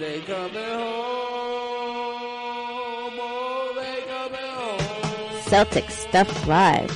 They coming home. Oh, they coming home. Celtic Stuff Live.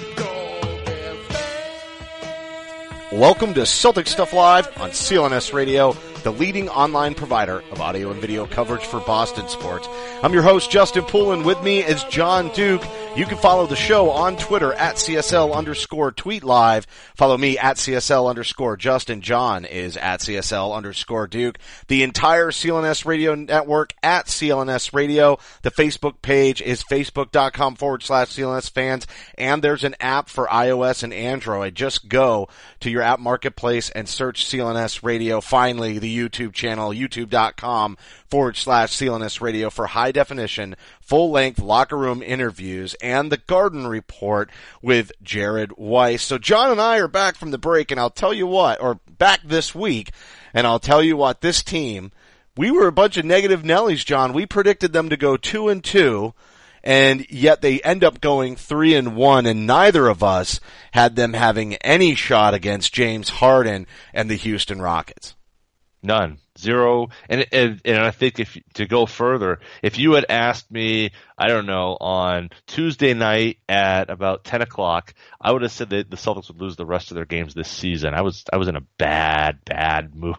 Welcome to Celtic Stuff Live on CLNS Radio, the leading online provider of audio and video coverage for Boston sports. I'm your host, Justin Poulin. With me is Jon Duke. You can follow the show on Twitter at CSL underscore tweet live. Follow me at CSL underscore Justin. Jon is at CSL underscore Duke. The entire CLNS radio network at CLNS radio. The Facebook page is facebook.com forward slash CLNS fans. And there's an app for iOS and Android. Just go to your app marketplace and search CLNS radio. Finally, the YouTube channel, youtube.com forward slash CLNS radio for high definition, full length locker room interviews and the garden report with Jared Weiss. So Jon and I are back from the break and I'll tell you what, or back this week, and I'll tell you what, this team, we were a bunch of negative Nellies, Jon. We predicted them to go two and two and yet they end up going three and one, and neither of us had them having any shot against James Harden and the Houston Rockets. None. Zero. And, and, and I think if, to go further, if you had asked me, I don't know, on Tuesday night at about 10 o'clock, I would have said that the Celtics would lose the rest of their games this season. I was, I was in a bad, bad mood.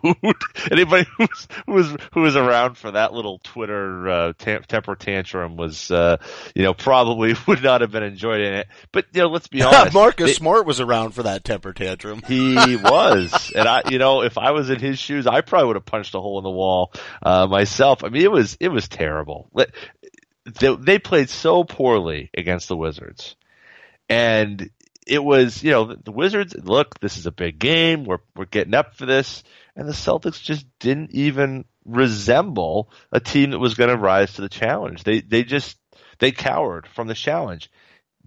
Anybody who was, who was, who was around for that little Twitter, uh, temper tantrum was, uh, you know, probably would not have been enjoying it. But, you know, let's be honest. Marcus Smart was around for that temper tantrum. He was. and I, you know, if I was in his shoes, I probably would have punched a hole in the wall, uh, myself. I mean, it was, it was terrible. They, they played so poorly against the Wizards. And it was, you know, the Wizards, look, this is a big game. We're, we're getting up for this. And the Celtics just didn't even resemble a team that was going to rise to the challenge. They, they just, they cowered from the challenge.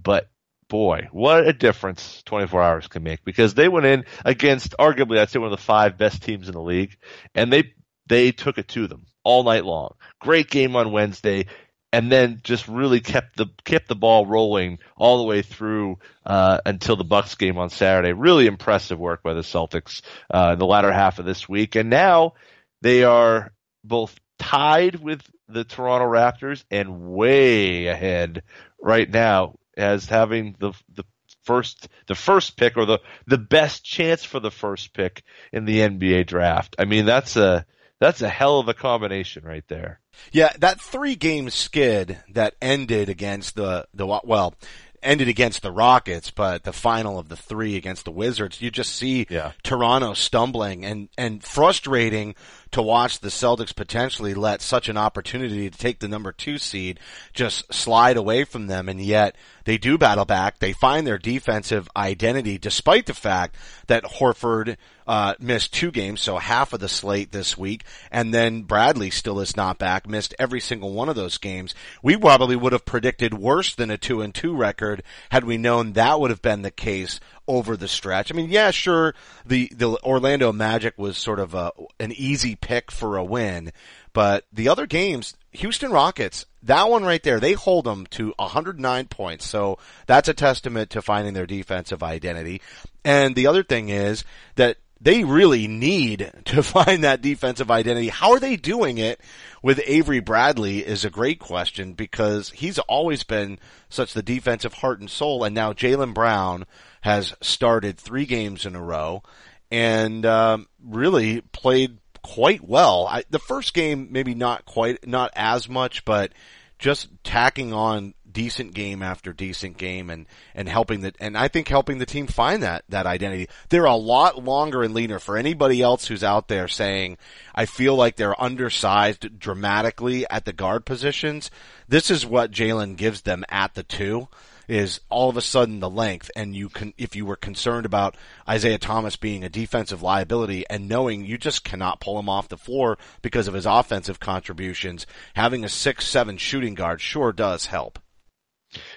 But boy, what a difference 24 hours can make because they went in against arguably, I'd say one of the five best teams in the league and they, they took it to them all night long. Great game on Wednesday and then just really kept the kept the ball rolling all the way through uh, until the Bucks game on Saturday. Really impressive work by the Celtics uh, in the latter half of this week, and now they are both tied with the Toronto Raptors and way ahead right now as having the the first the first pick or the the best chance for the first pick in the NBA draft. I mean that's a that's a hell of a combination right there. Yeah, that three game skid that ended against the, the, well, ended against the Rockets, but the final of the three against the Wizards, you just see yeah. Toronto stumbling and, and frustrating to watch the Celtics potentially let such an opportunity to take the number two seed just slide away from them. And yet they do battle back. They find their defensive identity despite the fact that Horford uh, missed two games, so half of the slate this week, and then Bradley still is not back, missed every single one of those games. We probably would have predicted worse than a two and two record had we known that would have been the case over the stretch. I mean, yeah, sure, the the Orlando Magic was sort of a an easy pick for a win, but the other games, Houston Rockets, that one right there, they hold them to 109 points. So that's a testament to finding their defensive identity. And the other thing is that they really need to find that defensive identity. How are they doing it with Avery Bradley is a great question because he's always been such the defensive heart and soul. And now Jaylen Brown has started three games in a row and um, really played quite well. I, the first game, maybe not quite, not as much, but just tacking on decent game after decent game and, and helping the, and I think helping the team find that, that identity. They're a lot longer and leaner for anybody else who's out there saying, I feel like they're undersized dramatically at the guard positions. This is what Jaylen gives them at the two is all of a sudden the length and you can, if you were concerned about Isaiah Thomas being a defensive liability and knowing you just cannot pull him off the floor because of his offensive contributions, having a six, seven shooting guard sure does help.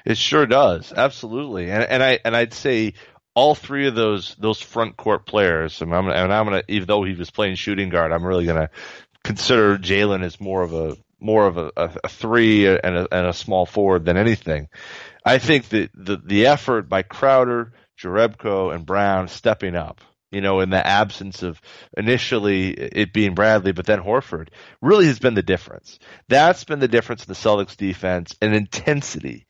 It sure does. Absolutely. And, and I, and I'd say all three of those, those front court players, and I'm, and I'm going to, even though he was playing shooting guard, I'm really going to consider Jaylen as more of a, more of a, a, a three and a, and a small forward than anything. I think that the, the effort by Crowder, Jerebko, and Brown stepping up you know, in the absence of initially it being Bradley, but then Horford, really has been the difference. That's been the difference in the Celtics defense and intensity.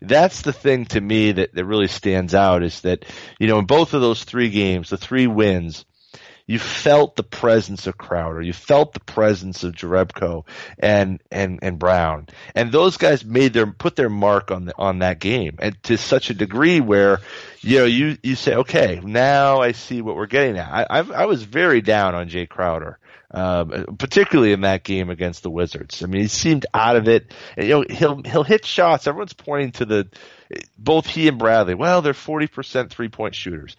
That's the thing to me that, that really stands out is that, you know, in both of those three games, the three wins, you felt the presence of Crowder. You felt the presence of Jerebko and, and, and Brown. And those guys made their, put their mark on the, on that game and to such a degree where, you know, you, you say, okay, now I see what we're getting at. I, I, I was very down on Jae Crowder. Um, particularly in that game against the Wizards. I mean, he seemed out of it. You know, he'll he'll hit shots. Everyone's pointing to the both he and Bradley. Well, they're forty percent three point shooters.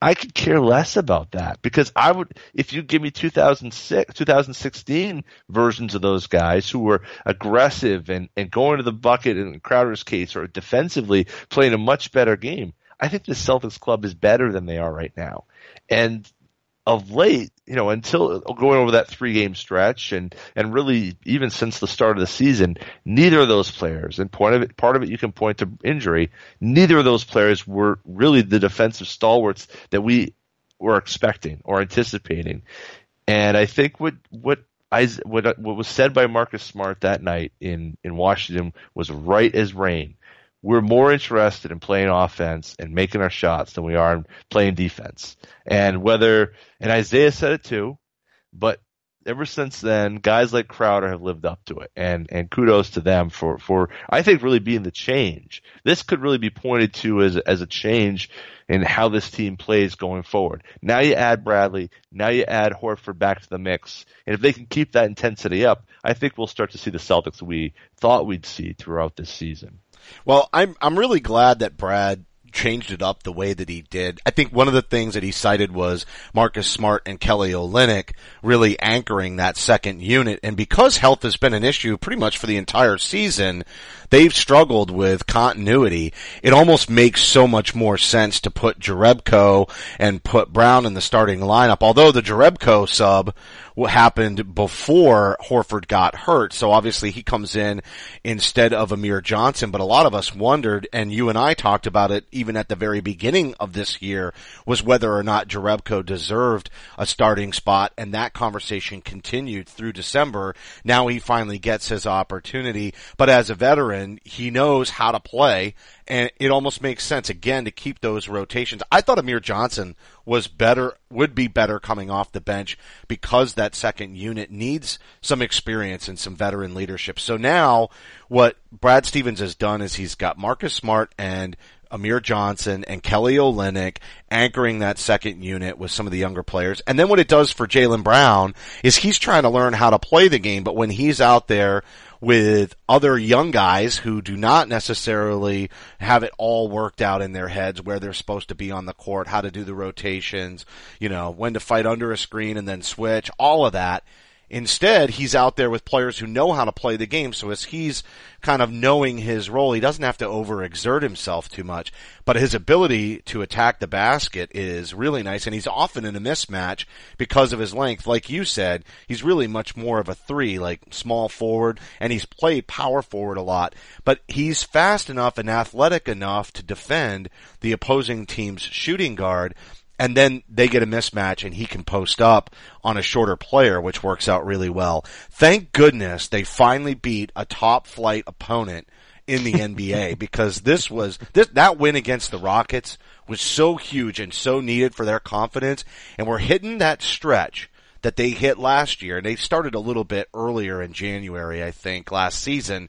I could care less about that because I would, if you give me 2006, 2016 versions of those guys who were aggressive and, and going to the bucket in Crowder's case or defensively playing a much better game, I think the Celtics club is better than they are right now. And of late, you know, until going over that three game stretch and, and really even since the start of the season, neither of those players, and point of it, part of it you can point to injury, neither of those players were really the defensive stalwarts that we were expecting or anticipating. And I think what, what I, what, what was said by Marcus Smart that night in, in Washington was right as rain we're more interested in playing offense and making our shots than we are in playing defense. And whether, and Isaiah said it too, but ever since then, guys like Crowder have lived up to it, and and kudos to them for for I think really being the change. This could really be pointed to as as a change in how this team plays going forward. Now you add Bradley, now you add Horford back to the mix, and if they can keep that intensity up, I think we'll start to see the Celtics we thought we'd see throughout this season. Well, I'm I'm really glad that Brad changed it up the way that he did. I think one of the things that he cited was Marcus Smart and Kelly Olynyk really anchoring that second unit. And because health has been an issue pretty much for the entire season, they've struggled with continuity. It almost makes so much more sense to put Jerebko and put Brown in the starting lineup. Although the Jerebko sub happened before Horford got hurt. So obviously he comes in instead of Amir Johnson, but a lot of us wondered, and you and I talked about it even at the very beginning of this year, was whether or not Jerebko deserved a starting spot, and that conversation continued through December. Now he finally gets his opportunity, but as a veteran, he knows how to play, and it almost makes sense again to keep those rotations. I thought Amir Johnson was better, would be better coming off the bench because that second unit needs some experience and some veteran leadership. So now what Brad Stevens has done is he's got Marcus Smart and Amir Johnson and Kelly Olynyk anchoring that second unit with some of the younger players. And then what it does for Jaylen Brown is he's trying to learn how to play the game, but when he's out there with other young guys who do not necessarily have it all worked out in their heads where they're supposed to be on the court, how to do the rotations, you know, when to fight under a screen and then switch, all of that. Instead, he's out there with players who know how to play the game. So as he's kind of knowing his role, he doesn't have to overexert himself too much. But his ability to attack the basket is really nice. And he's often in a mismatch because of his length. Like you said, he's really much more of a three, like small forward, and he's played power forward a lot. But he's fast enough and athletic enough to defend the opposing team's shooting guard and then they get a mismatch and he can post up on a shorter player, which works out really well. Thank goodness they finally beat a top flight opponent in the NBA because this was this that win against the Rockets was so huge and so needed for their confidence and we're hitting that stretch that they hit last year and they started a little bit earlier in January I think last season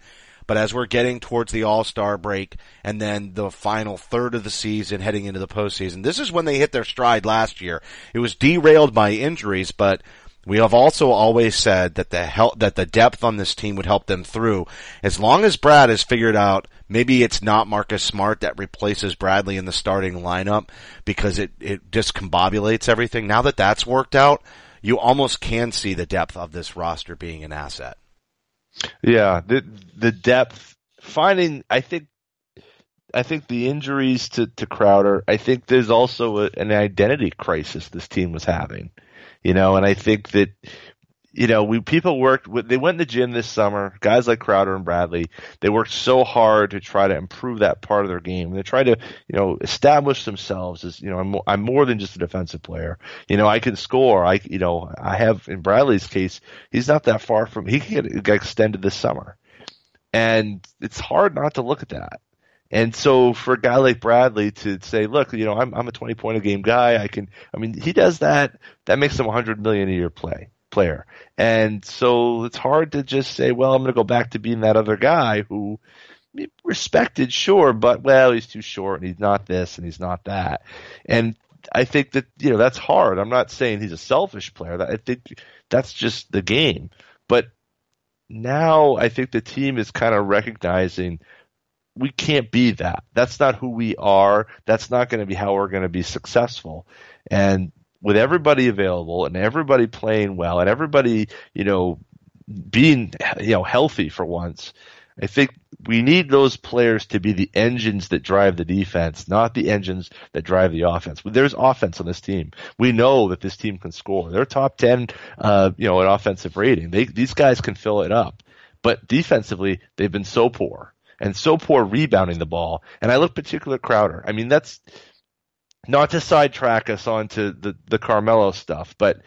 but as we're getting towards the All Star break and then the final third of the season heading into the postseason, this is when they hit their stride last year. It was derailed by injuries, but we have also always said that the help, that the depth on this team would help them through. As long as Brad has figured out maybe it's not Marcus Smart that replaces Bradley in the starting lineup because it, it discombobulates everything. Now that that's worked out, you almost can see the depth of this roster being an asset. Yeah, the the depth finding I think I think the injuries to, to Crowder, I think there's also a, an identity crisis this team was having. You know, and I think that you know, we people worked. with They went in the gym this summer. Guys like Crowder and Bradley, they worked so hard to try to improve that part of their game. They tried to, you know, establish themselves as, you know, I'm, I'm more than just a defensive player. You know, I can score. I, you know, I have in Bradley's case, he's not that far from. He can get, extended this summer, and it's hard not to look at that. And so for a guy like Bradley to say, look, you know, I'm I'm a 20 point a game guy. I can. I mean, he does that. That makes him 100 million a year play player. And so it's hard to just say, well, I'm going to go back to being that other guy who respected, sure, but well, he's too short and he's not this and he's not that. And I think that, you know, that's hard. I'm not saying he's a selfish player. I think that's just the game. But now I think the team is kind of recognizing we can't be that. That's not who we are. That's not going to be how we're going to be successful. And with everybody available and everybody playing well and everybody, you know, being, you know, healthy for once, I think we need those players to be the engines that drive the defense, not the engines that drive the offense. There's offense on this team. We know that this team can score. They're top 10, uh, you know, in offensive rating. They, these guys can fill it up. But defensively, they've been so poor and so poor rebounding the ball. And I look particular Crowder. I mean, that's, not to sidetrack us onto the the Carmelo stuff, but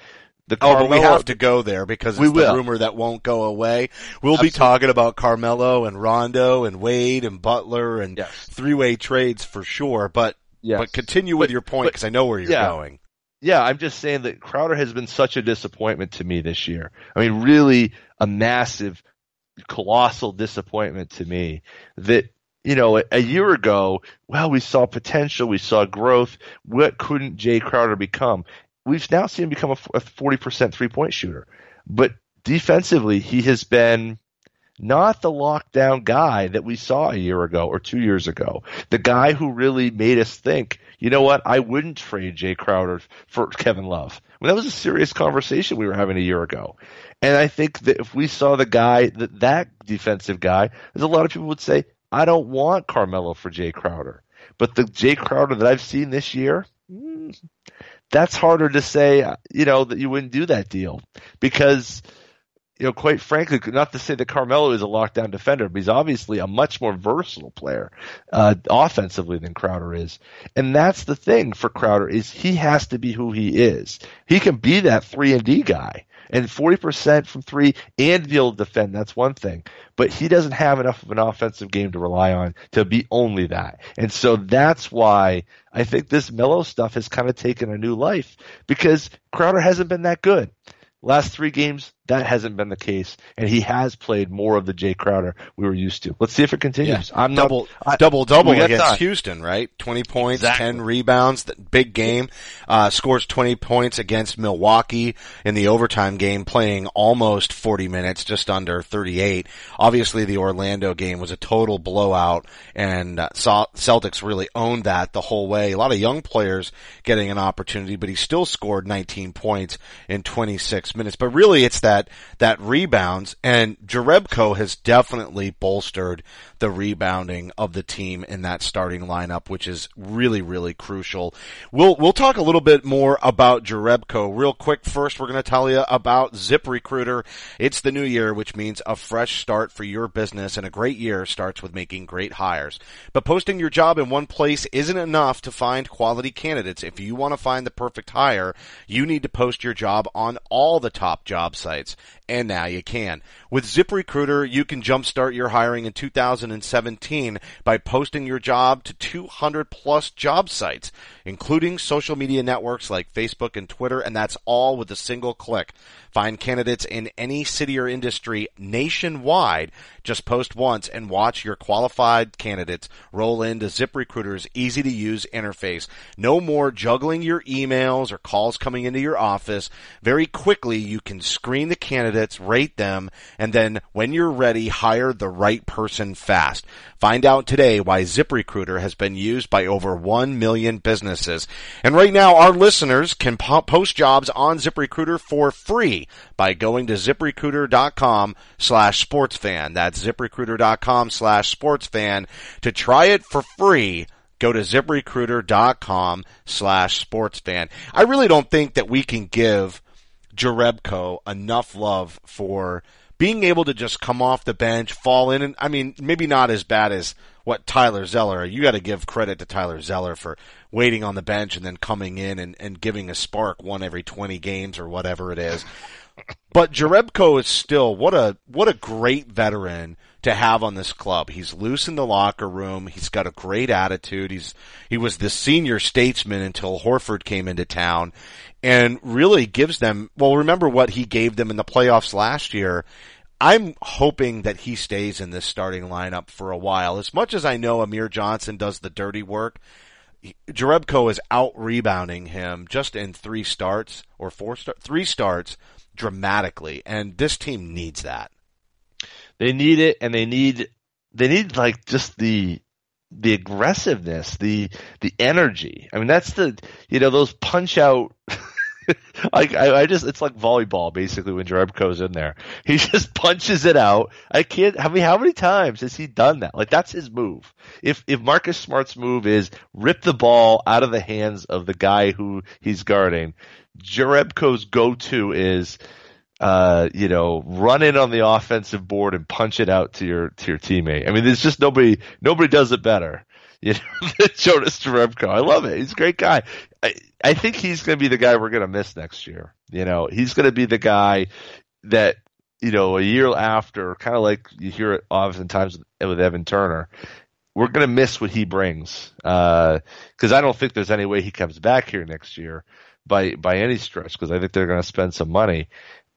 the oh, but we have to go there because We it's the rumor that won't go away. We'll Absolutely. be talking about Carmelo and Rondo and Wade and Butler and Yes. three way trades for sure. But Yes. but continue with But- your point because I know where you're yeah. going. Yeah, I'm just saying that Crowder has been such a disappointment to me this year. I mean, really a massive, colossal disappointment to me that, you know, a, a year ago, well, we saw potential, we saw growth. What couldn't Jae Crowder become? We've now seen him become a 40% three point shooter. But defensively, he has been not the lockdown guy that we saw a year ago or two years ago. The guy who really made us think, you know what, I wouldn't trade Jae Crowder for Kevin Love. Mean, that was a serious conversation we were having a year ago. And I think that if we saw the guy, that, that defensive guy, there's a lot of people would say, I don't want Carmelo for Jae Crowder. But the Jae Crowder that I've seen this year, mm, that's harder to say, you know, that you wouldn't do that deal because you know, quite frankly, not to say that Carmelo is a lockdown defender, but he's obviously a much more versatile player uh, offensively than Crowder is, and that's the thing for Crowder is he has to be who he is. He can be that three and D guy, and forty percent from three and be able to defend. That's one thing, but he doesn't have enough of an offensive game to rely on to be only that, and so that's why I think this Melo stuff has kind of taken a new life because Crowder hasn't been that good. Last three games, that hasn't been the case, and he has played more of the Jae Crowder we were used to. Let's see if it continues. I'm not- double I- double double against time. Houston, right? Twenty points, Exactly. ten rebounds, big game. Uh, scores twenty points against Milwaukee in the overtime game, playing almost forty minutes, just under thirty-eight. Obviously, the Orlando game was a total blowout, and uh, Celtics really owned that the whole way. A lot of young players getting an opportunity, but he still scored nineteen points in twenty-six minutes. But really, it's that that rebounds, and Jerebko has definitely bolstered the rebounding of the team in that starting lineup, which is really, really crucial. We'll, we'll talk a little bit more about Jerebko real quick. First, we're going to tell you about ZipRecruiter. It's the new year, which means a fresh start for your business and a great year starts with making great hires. But posting your job in one place isn't enough to find quality candidates. If you want to find the perfect hire, you need to post your job on all the top job sites sites. And now you can. With ZipRecruiter, you can jumpstart your hiring in 2017 by posting your job to 200 plus job sites, including social media networks like Facebook and Twitter, and that's all with a single click. Find candidates in any city or industry nationwide. Just post once and watch your qualified candidates roll into ZipRecruiter's easy to use interface. No more juggling your emails or calls coming into your office. Very quickly, you can screen the candidates, rate them, and then when you're ready, hire the right person fast. Find out today why ZipRecruiter has been used by over 1 million businesses. And right now, our listeners can post jobs on ZipRecruiter for free by going to ziprecruiter.com slash sportsfan. That's ziprecruiter.com slash sportsfan. To try it for free, go to ziprecruiter.com slash sportsfan. I really don't think that we can give Jerebko enough love for being able to just come off the bench, fall in, and I mean, maybe not as bad as what Tyler Zeller. You got to give credit to Tyler Zeller for waiting on the bench and then coming in and, and giving a spark one every 20 games or whatever it is. But Jerebko is still what a what a great veteran to have on this club. He's loose in the locker room. He's got a great attitude. He's he was the senior statesman until Horford came into town and really gives them well remember what he gave them in the playoffs last year. I'm hoping that he stays in this starting lineup for a while. As much as I know Amir Johnson does the dirty work, Jerebko is out rebounding him just in three starts or four start three starts dramatically, and this team needs that. They need it, and they need they need like just the the aggressiveness, the the energy. I mean, that's the you know those punch out. like I, I, just it's like volleyball basically when Jerebko's in there. He just punches it out. I can't I mean how many times has he done that? Like that's his move. If if Marcus Smart's move is rip the ball out of the hands of the guy who he's guarding, Jerebko's go to is uh, you know, run in on the offensive board and punch it out to your to your teammate. I mean, there's just nobody nobody does it better. You know, Jonas Jerebko. I love it. He's a great guy. I, I think he's going to be the guy we're going to miss next year. You know, he's going to be the guy that you know a year after, kind of like you hear it oftentimes with with Evan Turner. We're going to miss what he brings because uh, I don't think there's any way he comes back here next year by by any stretch because I think they're going to spend some money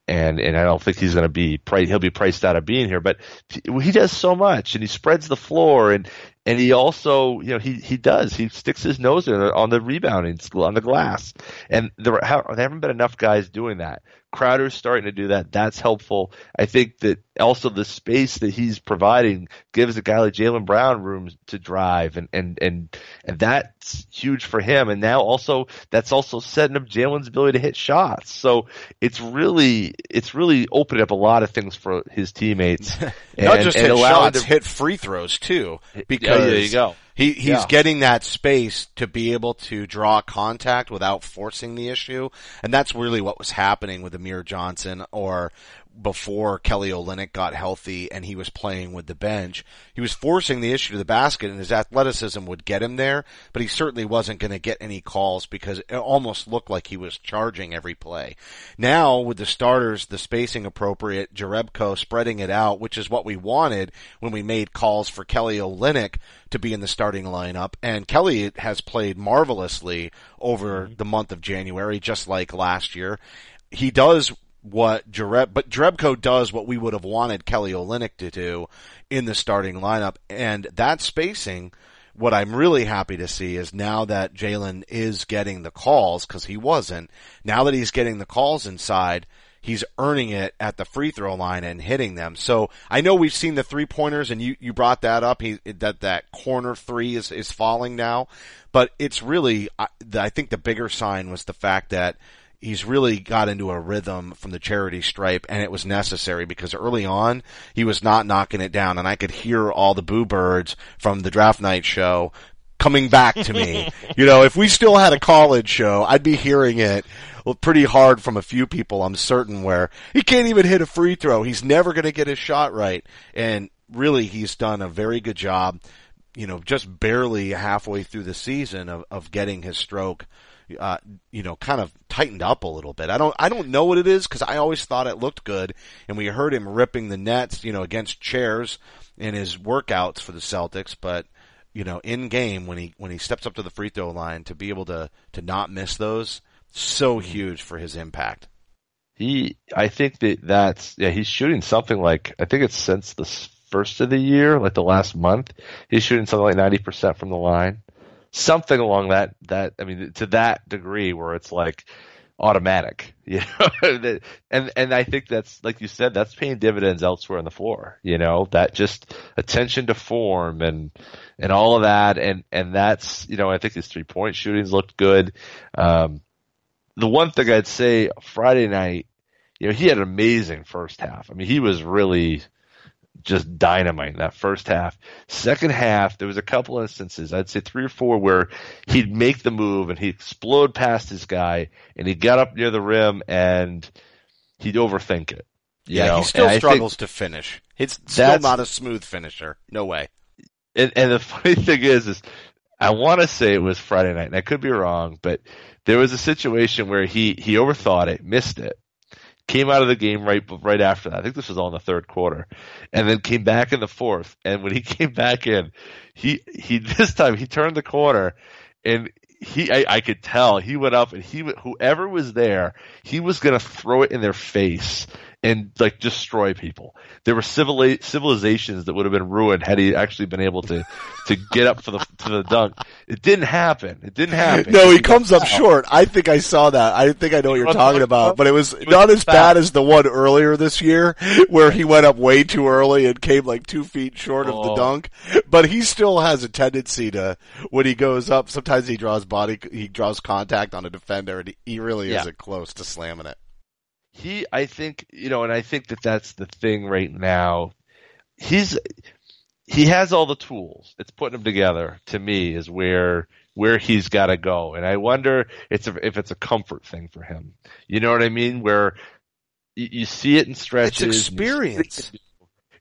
and and I don't think he's going to be he'll be priced out of being here. But he does so much, and he spreads the floor, and and he also you know he he does he sticks his nose in on the rebounding on the glass, and there, there haven't been enough guys doing that. Crowder's starting to do that. That's helpful. I think that also the space that he's providing gives a guy like Jaylen Brown room to drive, and and and and that's huge for him. And now also that's also setting up Jaylen's ability to hit shots. So it's really it's really opened up a lot of things for his teammates. and, Not just hit shots, to, hit free throws too. Because yeah, there you go. He he's yeah. getting that space to be able to draw contact without forcing the issue, and that's really what was happening with Amir Johnson or before Kelly Olynyk got healthy and he was playing with the bench. He was forcing the issue to the basket and his athleticism would get him there, but he certainly wasn't going to get any calls because it almost looked like he was charging every play. Now with the starters, the spacing appropriate, Jerebko spreading it out, which is what we wanted when we made calls for Kelly Olynyk to be in the starting lineup. And Kelly has played marvelously over mm-hmm. the month of January, just like last year he does what Jareb, but Jerebko does what we would have wanted Kelly Olynyk to do in the starting lineup, and that spacing. What I'm really happy to see is now that Jaylen is getting the calls because he wasn't. Now that he's getting the calls inside, he's earning it at the free throw line and hitting them. So I know we've seen the three pointers and you, you brought that up. He, that, that corner three is, is falling now, but it's really, I, I think the bigger sign was the fact that he's really got into a rhythm from the charity stripe and it was necessary because early on he was not knocking it down and I could hear all the boo birds from the draft night show coming back to me. you know, if we still had a college show, I'd be hearing it pretty hard from a few people, I'm certain, where he can't even hit a free throw. He's never going to get his shot right. And really, he's done a very good job, you know, just barely halfway through the season of, of getting his stroke uh, you know, kind of tightened up a little bit. I don't, I don't know what it is because I always thought it looked good, and we heard him ripping the nets, you know, against chairs in his workouts for the Celtics. But you know, in game when he when he steps up to the free throw line to be able to to not miss those, so huge for his impact. He, I think that that's yeah, he's shooting something like I think it's since the first of the year, like the last month, he's shooting something like ninety percent from the line something along that that I mean to that degree where it's like automatic, you know. and and I think that's like you said, that's paying dividends elsewhere on the floor. You know, that just attention to form and and all of that, and and that's you know I think his three point shootings looked good. Um, the one thing I'd say Friday night, you know, he had an amazing first half. I mean, he was really just dynamite in that first half. Second half, there was a couple instances, I'd say three or four, where he'd make the move and he'd explode past his guy and he got up near the rim and he'd overthink it. Yeah, know? he still And struggles to finish. It's still not a smooth finisher. No way. and, and the funny thing is, is I want to say it was Friday night, and I could be wrong, but there was a situation where he he overthought it, missed it, came out of the game right right after that. I think this was all in the third quarter, and then came back in the fourth. And when he came back in, he he this time he turned the corner, and he I, I could tell he went up and he whoever was there, he was gonna throw it in their face and like destroy people. There were civili- civilizations that would have been ruined had he actually been able to to get up for the to the dunk. It didn't happen. It didn't happen. No, he got comes up fouled. short. I think I saw that. I think I know what you're talking hook about, but it was was not as foul. bad as the one earlier this year where he went up way too early and came like two feet short of the Oh. dunk. But he still has a tendency to, when he goes up, sometimes he draws body, he draws contact on a defender and he, he really Yeah. isn't close to slamming it. He I think you know, and I think that that's the thing right now. He's he has all the tools. It's putting them together. To me, is where where he's got to go, and I wonder it's a, if it's a comfort thing for him. You know what I mean? Where you, you see it in stretches. and you see it- experience.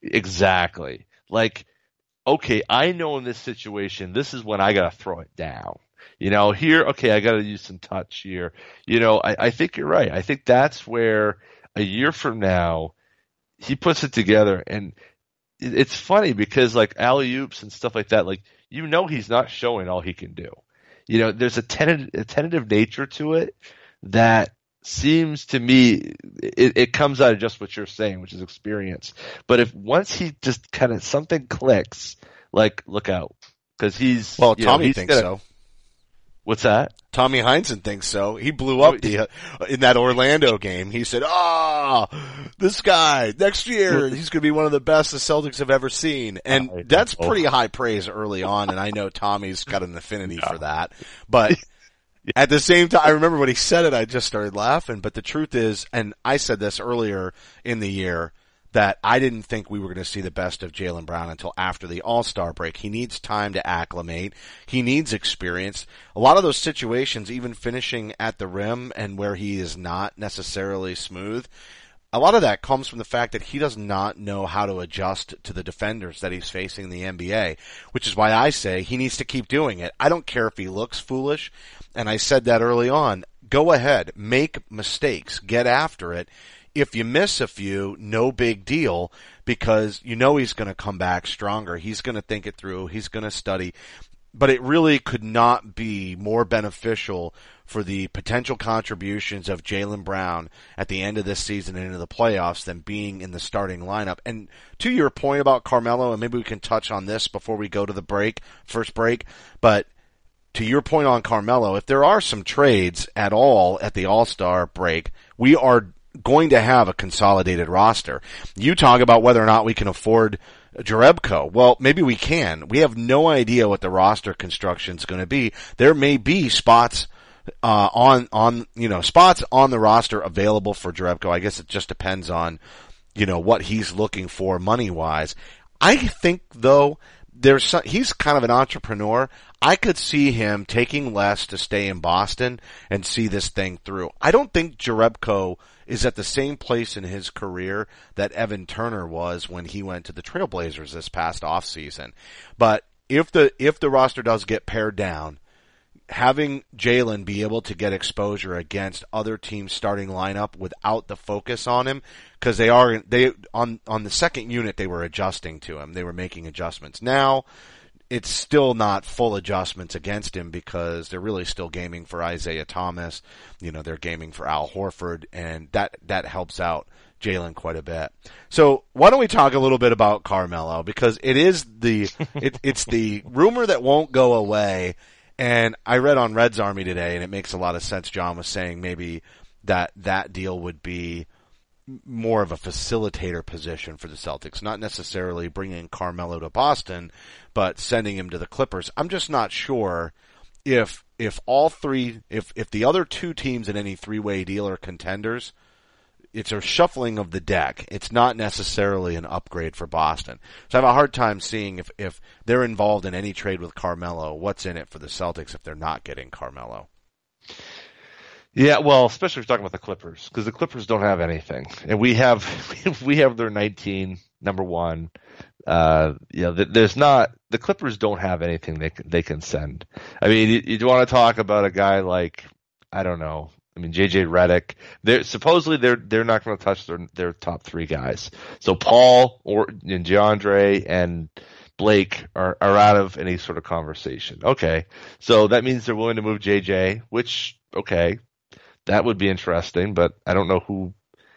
Exactly. Like, okay, I know in this situation, this is when I gotta throw it down. You know, here, okay, I gotta use some touch here. You know, I, I think you're right. I think that's where a year from now, he puts it together and it- it's funny because like alley oops and stuff like that, like, you know he's not showing all he can do. You know, there's a tentative, a tentative nature to it that seems to me it, it comes out of just what you're saying, which is experience. But if once he just kind of something clicks, like look out because he's Well, you know, Tommy he's thinks gonna- so. What's that? Tommy Heinsohn thinks so. He blew up the uh, in that Orlando game. He said, "Ah, this guy next year he's going to be one of the best the Celtics have ever seen." And that's pretty high praise early on. And I know Tommy's got an affinity for that. But at the same time, I remember when he said it, I just started laughing. But the truth is, and I said this earlier in the year. That I didn't think we were going to see the best of Jaylen Brown until after the All-Star break. He needs time to acclimate. He needs experience. A lot of those situations, even finishing at the rim and where he is not necessarily smooth, a lot of that comes from the fact that he does not know how to adjust to the defenders that he's facing in the NBA, which is why I say he needs to keep doing it. I don't care if he looks foolish, and I said that early on. Go ahead, make mistakes, get after it. If you miss a few, no big deal because you know he's going to come back stronger. He's going to think it through. He's going to study but it really could not be more beneficial for the potential contributions of Jaylen Brown at the end of this season and into the playoffs than being in the starting lineup. And to your point about Carmelo, and maybe we can touch on this before we go to the break, first break, but to your point on Carmelo, if there are some trades at all at the All-Star break, we are going to have a consolidated roster. You talk about whether or not we can afford Jerebko. Well, maybe we can. We have no idea what the roster construction is going to be. There may be spots uh, on on you know spots on the roster available for Jerebko. I guess it just depends on you know what he's looking for money wise. I think though there's some, he's kind of an entrepreneur. I could see him taking less to stay in Boston and see this thing through. I don't think Jerebko is at the same place in his career that Evan Turner was when he went to the Trailblazers this past offseason. But if the if the roster does get pared down, having Jaylen be able to get exposure against other teams' starting lineup without the focus on him, because they are they on on the second unit they were adjusting to him, they were making adjustments. Now it's still not full adjustments against him because they're really still gaming for Isaiah Thomas. You know, they're gaming for Al Horford, and that that helps out Jaylen quite a bit. So why don't we talk a little bit about Carmelo because it is the it, it's the rumor that won't go away. And I read on Red's Army today, and it makes a lot of sense. John was saying maybe that that deal would be more of a facilitator position for the Celtics, not necessarily bringing Carmelo to Boston, but sending him to the Clippers. I'm just not sure if if all three if if the other two teams in any three-way deal are contenders, it's a shuffling of the deck. It's not necessarily an upgrade for Boston. So I have a hard time seeing if if they're involved in any trade with Carmelo, what's in it for the Celtics if they're not getting Carmelo. Yeah, well, especially if you're talking about the Clippers, because the Clippers don't have anything, and we have we have their 19 number one. Uh, you know, there's not the Clippers don't have anything they can, they can send. I mean, you, you want to talk about a guy like I don't know. I mean, JJ Redick. They're supposedly they're they're not going to touch their their top three guys. So Paul or and DeAndre and Blake are, are out of any sort of conversation. Okay. So that means they're willing to move JJ, which, okay, that would be interesting, but I don't know who,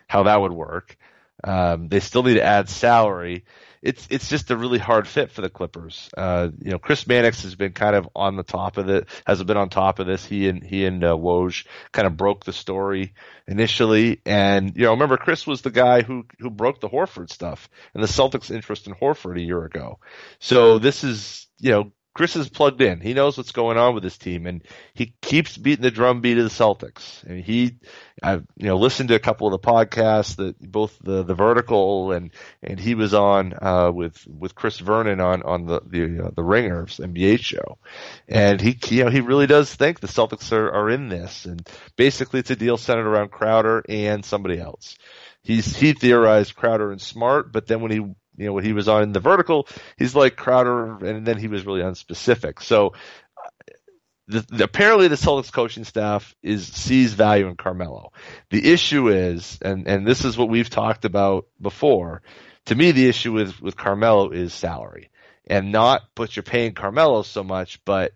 how that would work. Um, they still need to add salary. It's it's just a really hard fit for the Clippers. Uh, you know, Chris Mannix has been kind of on the top of it, has been on top of this. He and he and uh, Woj kind of broke the story initially, and you know, remember Chris was the guy who who broke the Horford stuff and the Celtics' interest in Horford a year ago. So this is you know Chris is plugged in. He knows what's going on with his team, and he keeps beating the drum beat of the Celtics. And he, I've you know listened to a couple of the podcasts that both the the vertical and and he was on uh, with with Chris Vernon on on the the uh, the Ringers NBA show, and he you know he really does think the Celtics are are in this, and basically it's a deal centered around Crowder and somebody else. He's he theorized Crowder and Smart, but then when he you know, when he was on the vertical, he's like Crowder, and then he was really unspecific. So uh, the, the, apparently the Celtics coaching staff is sees value in Carmelo. The issue is, and and this is what we've talked about before. To me, the issue with with Carmelo is salary, and not what you're paying Carmelo so much, but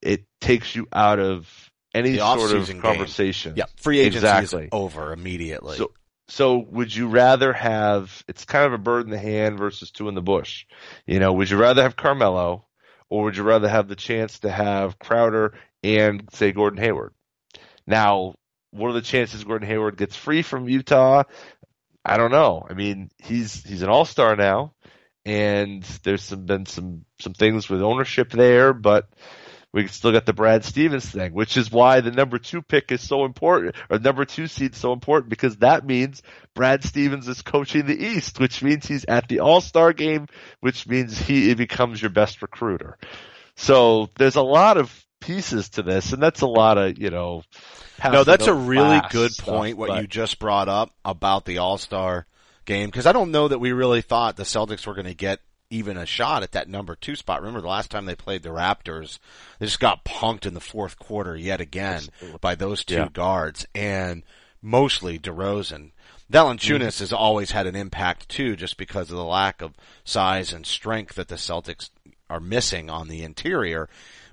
it takes you out of any sort of off-season game. conversation. Yeah, free agency Exactly. is over immediately. So, so would you rather have? It's kind of a bird in the hand versus two in the bush. You know, would you rather have Carmelo, or would you rather have the chance to have Crowder and say Gordon Hayward? Now, what are the chances Gordon Hayward gets free from Utah? I don't know. I mean, he's he's an all star now, and there's some been some some things with ownership there, but we still got the Brad Stevens thing, which is why the number two pick is so important, or number two seed is so important, because that means Brad Stevens is coaching the East, which means he's at the All Star game, which means he becomes your best recruiter. So there's a lot of pieces to this, and that's a lot of you know. no, that's a really good stuff, point. What but- you just brought up about the All Star game, because I don't know that we really thought the Celtics were going to get even a shot at that number two spot. Remember the last time they played the Raptors, they just got punked in the fourth quarter yet again by those two Yeah. guards and mostly DeRozan. Valanciunas mm-hmm. has always had an impact too, just because of the lack of size and strength that the Celtics are missing on the interior.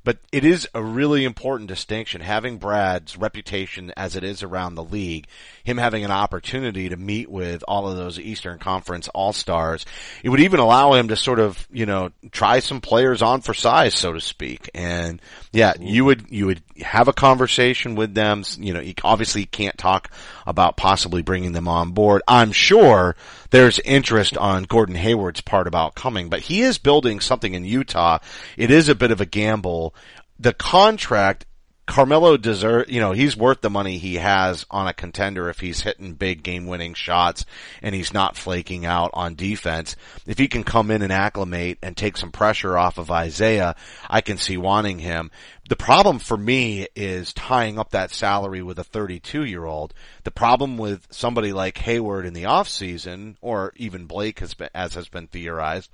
But it is a really important distinction having Brad's reputation as it is around the league, him having an opportunity to meet with all of those Eastern Conference All-Stars. It would even allow him to sort of, you know, try some players on for size, so to speak. And yeah, you would, you would have a conversation with them. You know, you obviously can't talk about possibly bringing them on board. I'm sure there's interest on Gordon Hayward's part about coming, but he is building something in Utah. It is a bit of a gamble. The contract, Carmelo deserve, you know, he's worth the money he has on a contender if he's hitting big game winning shots and he's not flaking out on defense. If he can come in and acclimate and take some pressure off of Isaiah, I can see wanting him. The problem for me is tying up that salary with a 32 year old. The problem with somebody like Hayward in the offseason, or even Blake has been, as has been theorized,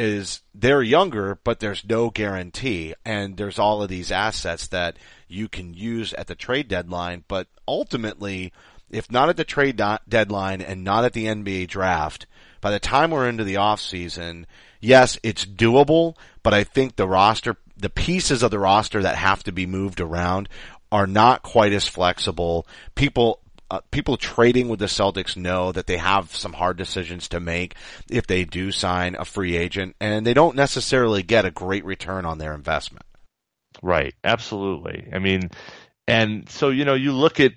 is they're younger, but there's no guarantee, and there's all of these assets that you can use at the trade deadline. But ultimately, if not at the trade deadline and not at the NBA draft, by the time we're into the off season, yes, it's doable, but I think the roster, the pieces of the roster that have to be moved around are not quite as flexible. People, uh, people trading with the Celtics know that they have some hard decisions to make if they do sign a free agent, and they don't necessarily get a great return on their investment. Right, absolutely. I mean, and so you know, you look at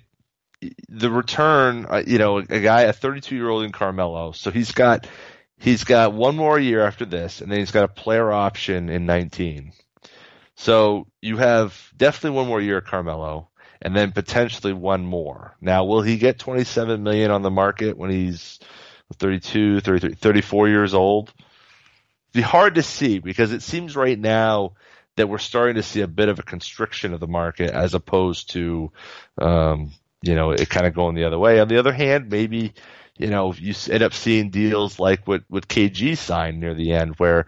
the return. Uh, you know, a guy, a 32 year old in Carmelo. So he's got he's got one more year after this, and then he's got a player option in 19. So you have definitely one more year of Carmelo and then potentially one more. Now, will he get 27 million on the market when he's 32, 33, 34 years old? It'd be hard to see because it seems right now that we're starting to see a bit of a constriction of the market as opposed to, um, you know, it kind of going the other way. On the other hand, maybe, you know, you end up seeing deals like what, what KG signed near the end where,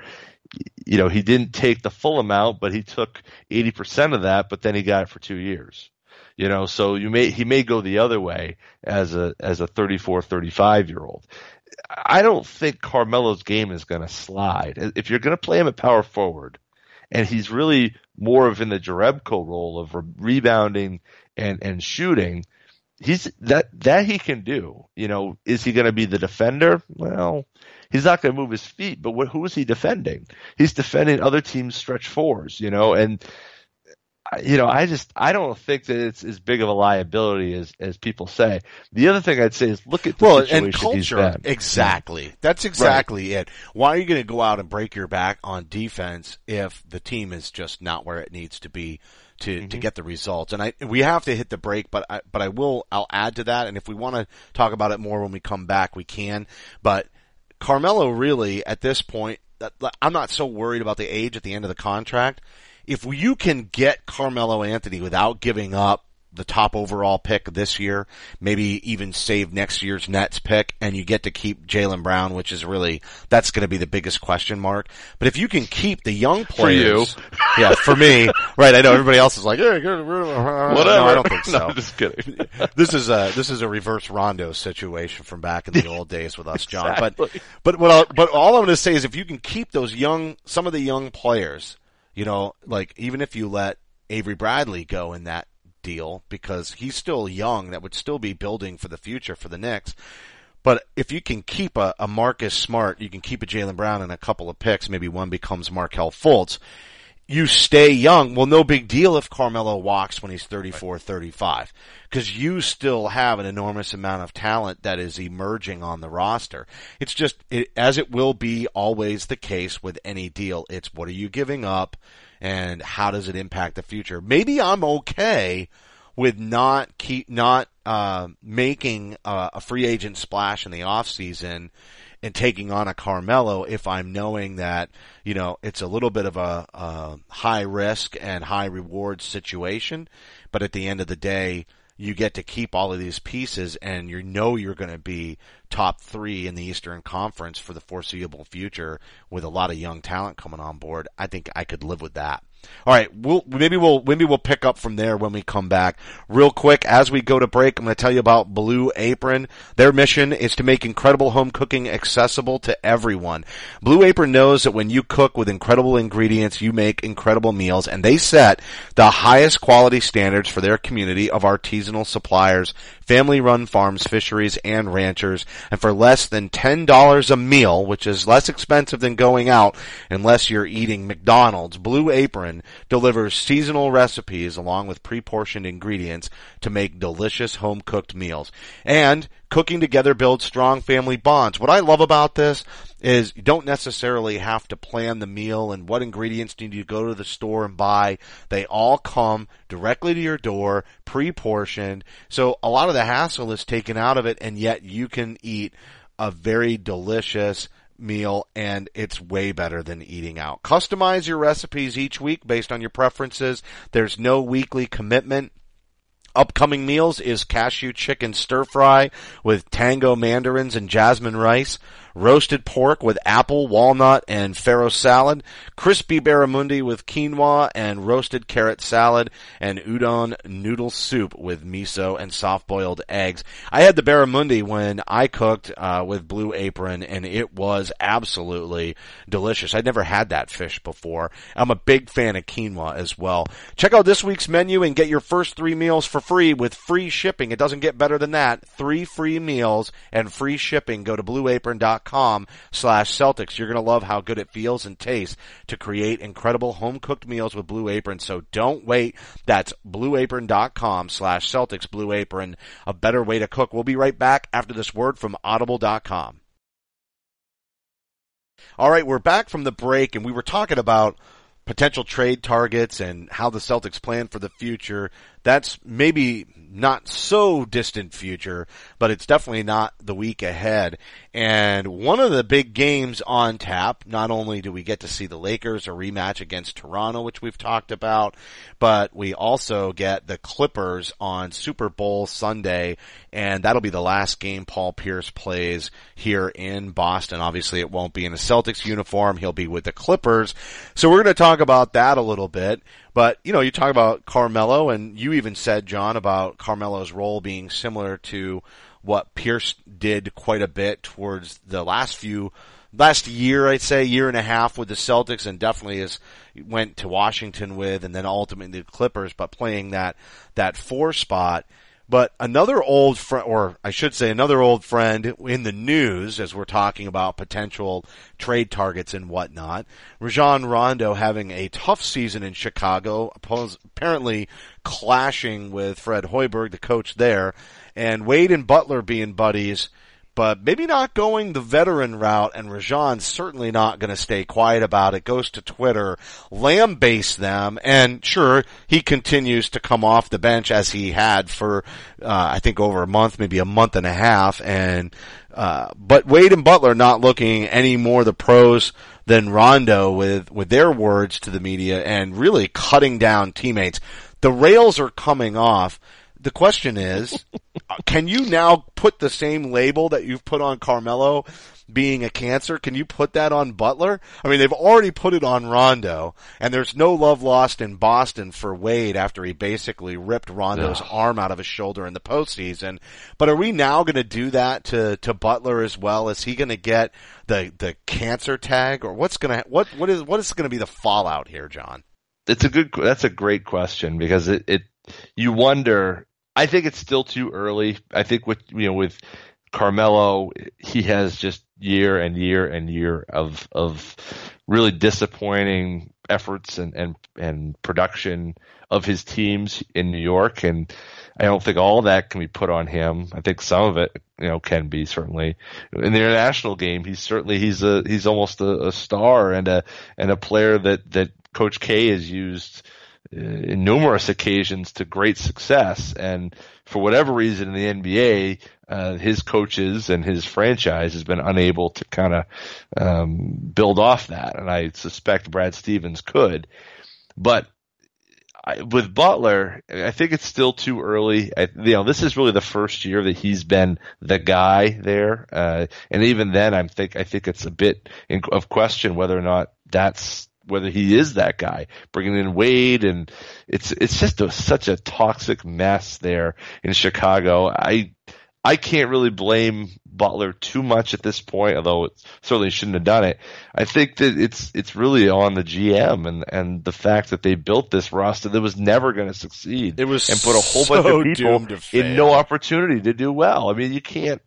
you know, he didn't take the full amount, but he took 80% of that, but then he got it for two years. You know, so you may, he may go the other way as a, as a 34, 35 year old. I don't think Carmelo's game is going to slide. If you're going to play him at power forward, and he's really more of in the Jerebko role of re- rebounding and and shooting. He's that that he can do. You know, is he going to be the defender? Well, he's not going to move his feet. But what, who is he defending? He's defending other teams' stretch fours. You know, and you know, I just I don't think that it's as big of a liability as as people say. The other thing I'd say is look at the well, situation and culture. Exactly. That's exactly it. Why are you going to go out and break your back on defense if the team is just not where it needs to be to Mm-hmm. to get the results? And I we have to hit the break, but I but I will I'll add to that. And if we want to talk about it more when we come back, we can. But Carmelo really at this point, I'm not so worried about the age at the end of the contract. If you can get Carmelo Anthony without giving up the top overall pick this year, maybe even save next year's Nets pick, and you get to keep Jaylen Brown, which is really that's going to be the biggest question mark. But if you can keep the young players, yeah, for me, right? I know everybody else is like, hey, get rid of her." Whatever. No, I don't think No, so. I'm just kidding. this is a this is a reverse Rondo situation from back in the old days with us, Jon. Exactly. But but what I'll, but all I'm going to say is if you can keep those young some of the young players, you know, like even if you let Avery Bradley go in that deal because he's still young, that would still be building for the future for the Knicks. But if you can keep a, a Marcus Smart, you can keep a Jaylen Brown and a couple of picks, maybe one becomes Markelle Fultz you stay young. Well, no big deal if Carmelo walks when he's 34, 35. Cause you still have an enormous amount of talent that is emerging on the roster. It's just, it, as it will be always the case with any deal, it's what are you giving up and how does it impact the future? Maybe I'm okay with not keep, not, uh, making uh, a free agent splash in the off season and taking on a Carmelo if I'm knowing that, you know, it's a little bit of a, a high risk and high reward situation, but at the end of the day, you get to keep all of these pieces and you know you're going to be top three in the Eastern Conference for the foreseeable future with a lot of young talent coming on board. I think I could live with that. All right, we'll maybe we'll maybe we'll pick up from there when we come back. Real quick, as we go to break, I'm going to tell you about Blue Apron. Their mission is to make incredible home cooking accessible to everyone. Blue Apron knows that when you cook with incredible ingredients, you make incredible meals, and they set the highest quality standards for their community of artisanal suppliers, family-run farms, fisheries, and ranchers. And for less than ten dollars a meal, which is less expensive than going out, unless you're eating McDonald's, Blue Apron delivers seasonal recipes along with pre-portioned ingredients to make delicious home-cooked meals. And cooking together builds strong family bonds. What I love about this is you don't necessarily have to plan the meal and what ingredients do you go to the store and buy. They all come directly to your door, pre-portioned. So a lot of the hassle is taken out of it and yet you can eat a very delicious meal and it's way better than eating out. Customize your recipes each week based on your preferences. There's no weekly commitment. Upcoming meals is cashew chicken stir fry with tango mandarins and jasmine rice, roasted pork with apple, walnut, and farro salad, crispy barramundi with quinoa and roasted carrot salad, and udon noodle soup with miso and soft-boiled eggs. I had the barramundi when I cooked uh, with Blue Apron, and it was absolutely delicious. I'd never had that fish before. I'm a big fan of quinoa as well. Check out this week's menu and get your first three meals for free with free shipping. It doesn't get better than that. Three free meals and free shipping. Go to blueapron.com slash Celtics. You're going to love how good it feels and tastes to create incredible home cooked meals with Blue Apron. So don't wait. That's blueapron.com slash Celtics. Blue Apron, a better way to cook. We'll be right back after this word from audible.com. All right, we're back from the break and we were talking about potential trade targets and how the Celtics plan for the future, that's maybe not so distant future, but it's definitely not the week ahead. And one of the big games on tap, not only do we get to see the Lakers a rematch against Toronto, which we've talked about, but we also get the Clippers on Super Bowl Sunday, and that'll be the last game Paul Pierce plays here in Boston. Obviously it won't be in a Celtics uniform. He'll be with the Clippers. So we're going to talk about that a little bit. But, you know, you talk about Carmelo and you even said, Jon, about Carmelo's role being similar to what Pierce did quite a bit towards the last few, last year, I'd say, year and a half with the Celtics and definitely is, went to Washington with and then ultimately the Clippers, but playing that, that four spot. But another old friend, or I should say another old friend in the news as we're talking about potential trade targets and whatnot. Rajon Rondo having a tough season in Chicago, apparently clashing with Fred Hoiberg, the coach there, and Wade and Butler being buddies but maybe not going the veteran route, and Rajon's certainly not going to stay quiet about it. Goes to Twitter, lambaste them, and sure, he continues to come off the bench as he had for, uh, I think over a month, maybe a month and a half, and, uh, but Wade and Butler not looking any more the pros than Rondo with, with their words to the media and really cutting down teammates. The rails are coming off the question is, can you now put the same label that you've put on Carmelo being a cancer? Can you put that on Butler? I mean, they've already put it on Rondo, and there's no love lost in Boston for Wade after he basically ripped Rondo's arm out of his shoulder in the postseason. But are we now going to do that to to Butler as well? Is he going to get the the cancer tag, or what's going to what what is what is going to be the fallout here, Jon? It's a good. That's a great question because it, it you wonder I think it's still too early. I think with you know with Carmelo, he has just year and year and year of of really disappointing efforts and and and production of his teams in New York, and I don't think all that can be put on him. I think some of it, you know, can be certainly in the international game. He's certainly he's a he's almost a, a star and a and a player that that Coach K has used in numerous occasions to great success. And for whatever reason in the NBA, uh, his coaches and his franchise has been unable to kind of um, build off that. And I suspect Brad Stevens could. But I, with Butler, I think it's still too early. I, you know, this is really the first year that he's been the guy there, uh, and even then, I'm think I think it's a bit in, of question whether or not that's whether he is that guy. Bringing in Wade and it's it's just a, such a toxic mess there in Chicago. I I can't really blame Butler too much at this point, although it certainly shouldn't have done it. I think that it's it's really on the GM and and the fact that they built this roster that was never going to succeed. It was and put a whole so bunch of people in no opportunity to do well. I mean, you can't.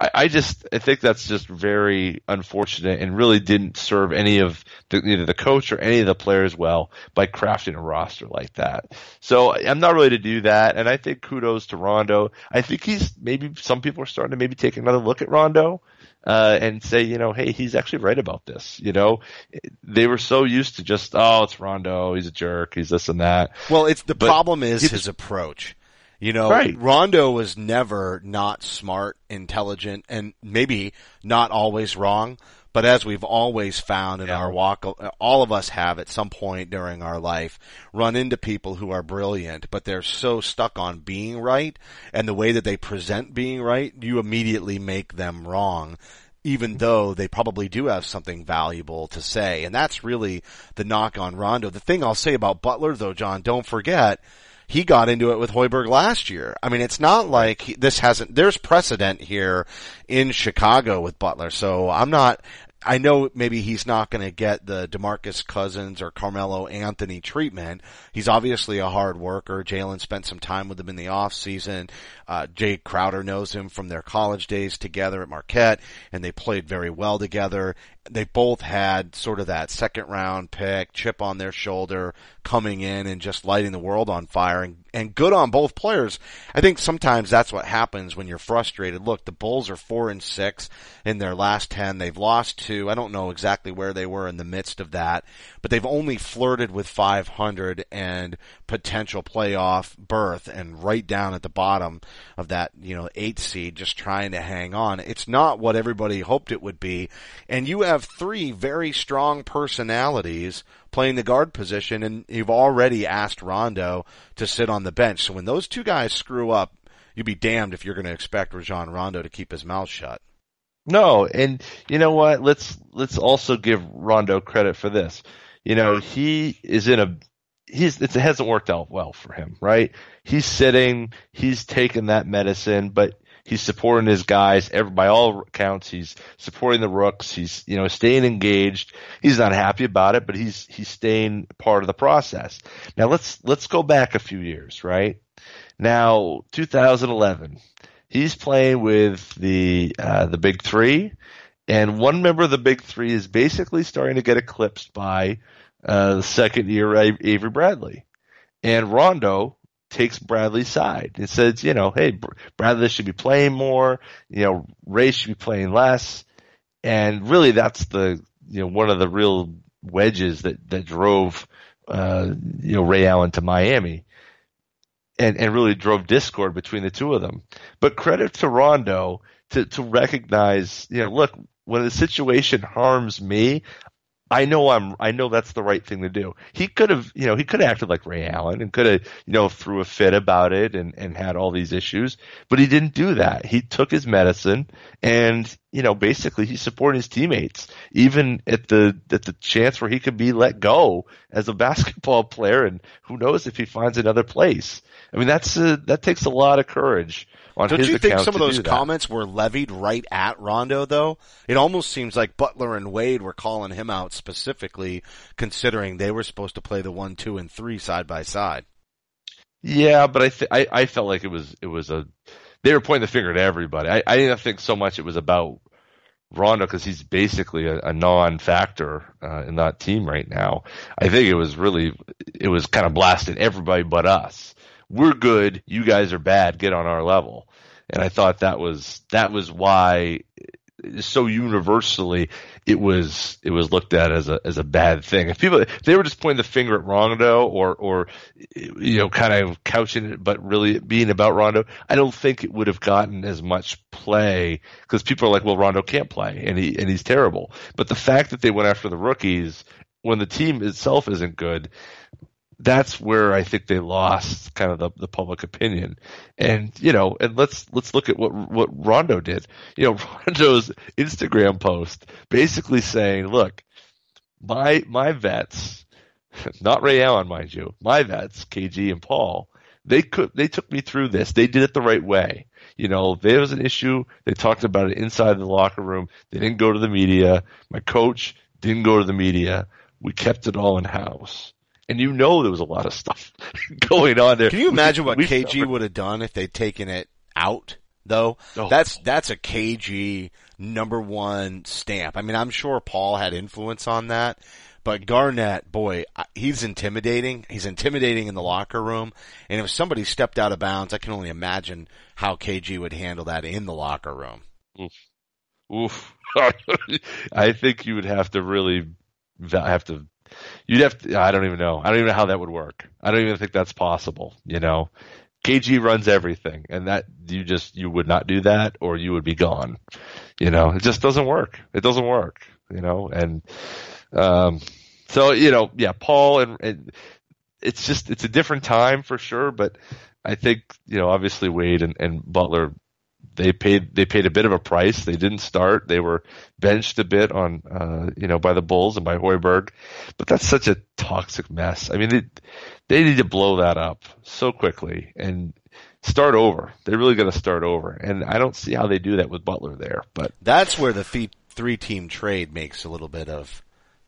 I, I just I think that's just very unfortunate and really didn't serve any of the, either the coach or any of the players well by crafting a roster like that. So I'm not really to do that, and I think kudos to Rondo. I think he's maybe some people are starting to maybe take another look at Rondo. Uh, and say, you know, hey, he's actually right about this. You know, they were so used to just, oh, it's Rondo, he's a jerk, he's this and that. Well, it's the But problem is his approach. You know, Right. Rondo was never not smart, intelligent, and maybe not always wrong. But as we've always found in Yeah. our walk, all of us have at some point during our life run into people who are brilliant, but they're so stuck on being right and the way that they present being right, you immediately make them wrong even though they probably do have something valuable to say. And that's really the knock on Rondo. The thing I'll say about Butler though, Jon, don't forget, he got into it with Hoiberg last year. I mean, it's not like this hasn't, there's precedent here in Chicago with Butler. So I'm not, I know maybe he's not going to get the DeMarcus Cousins or Carmelo Anthony treatment. He's obviously a hard worker. Jaylen spent some time with him in the off season. Uh, Jae Crowder knows him from their college days together at Marquette and they played very well together. They both had sort of that second round pick, chip on their shoulder coming in and just lighting the world on fire and, and good on both players. I think sometimes that's what happens when you're frustrated. Look, the Bulls are four and six in their last 10. They've lost two. I don't know exactly where they were in the midst of that, but they've only flirted with 500 and potential playoff berth and right down at the bottom of that, you know, eight seed, just trying to hang on. It's not what everybody hoped it would be. And you have three very strong personalities playing the guard position, and you've already asked Rondo to sit on the bench. So when those two guys screw up, you'd be damned if you're going to expect Rajon Rondo to keep his mouth shut. No, and you know what? Let's let's also give Rondo credit for this. You know, he is in a he's it hasn't worked out well for him, right? He's sitting, he's taking that medicine, but he's supporting his guys. Every, by all accounts, he's supporting the rooks. He's you know staying engaged. He's not happy about it, but he's he's staying part of the process. Now let's let's go back a few years, right? Now 2011, he's playing with the uh, the big three, and one member of the big three is basically starting to get eclipsed by uh, the second year Avery Bradley, and Rondo takes Bradley's side and says, you know, hey, Bradley should be playing more, you know, Ray should be playing less, and really that's the you know one of the real wedges that that drove uh, you know Ray Allen to Miami and, and really drove discord between the two of them. But credit to Rondo to, to recognize, you know, look, when the situation harms me, I know I'm, I know that's the right thing to do. He could have, you know, he could have acted like Ray Allen and could have, you know, threw a fit about it and, and had all these issues, but he didn't do that. He took his medicine and, you know, basically he supported his teammates, even at the, at the chance where he could be let go as a basketball player and who knows if he finds another place. I mean, that's a, that takes a lot of courage on Don't you think some of those comments were levied right at Rondo though? It almost seems like Butler and Wade were calling him out specifically considering they were supposed to play the one, two, and three side by side. Yeah, but I, th- I I felt like it was it was a they were pointing the finger at everybody. I, I didn't think so much it was about Rondo because he's basically a, a non-factor uh, in that team right now. I think it was really it was kind of blasting everybody but us. We're good, you guys are bad. Get on our level. And I thought that was that was why so universally it was it was looked at as a as a bad thing. If people if they were just pointing the finger at Rondo or or you know kind of couching it, but really being about Rondo, I don't think it would have gotten as much play because people are like, well, Rondo can't play and he and he's terrible. But the fact that they went after the rookies when the team itself isn't good, that's where I think they lost kind of the, the public opinion. And you know, and let's let's look at what what Rondo did. You know, Rondo's Instagram post basically saying, "Look, my my vets, not Ray Allen, mind you, my vets, KG and Paul, they could they took me through this. They did it the right way. You know, there was an issue. They talked about it inside the locker room. They didn't go to the media. My coach didn't go to the media. We kept it all in house." And you know there was a lot of stuff going on there. Can you imagine what KG would have done if they'd taken it out? Though Oh. that's that's a KG number one stamp. I mean, I'm sure Paul had influence on that, but Garnett, boy, he's intimidating. He's intimidating in the locker room, and if somebody stepped out of bounds, I can only imagine how KG would handle that in the locker room. Oof. I think you would have to really have to. You'd have to. I don't even know. I don't even know how that would work. I don't even think that's possible. You know, KG runs everything, and that you just you would not do that, or you would be gone. You know, it just doesn't work. It doesn't work. You know, and um, so you know, yeah, Paul and, and it's just it's a different time for sure, but I think you know, obviously Wade and, and Butler they paid they paid a bit of a price. They didn't start. They were benched a bit on uh, you know by the Bulls and by Hoiberg, but that's such a toxic mess. I mean, they they need to blow that up so quickly and start over. They're really going to start over, and I don't see how they do that with Butler there. But That's where the th- three team trade makes a little bit of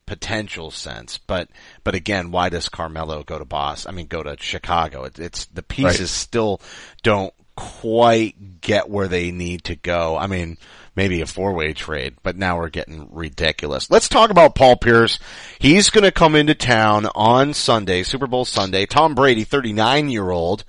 potential sense. But but again, why does Carmelo go to Boston? I mean, go to Chicago? It, it's the pieces Right. still don't quite get where they need to go. I mean, maybe a four-way trade, but now we're getting ridiculous. Let's talk about Paul Pierce. He's going to come into town on Sunday, Super Bowl Sunday. Tom Brady, 39 year old,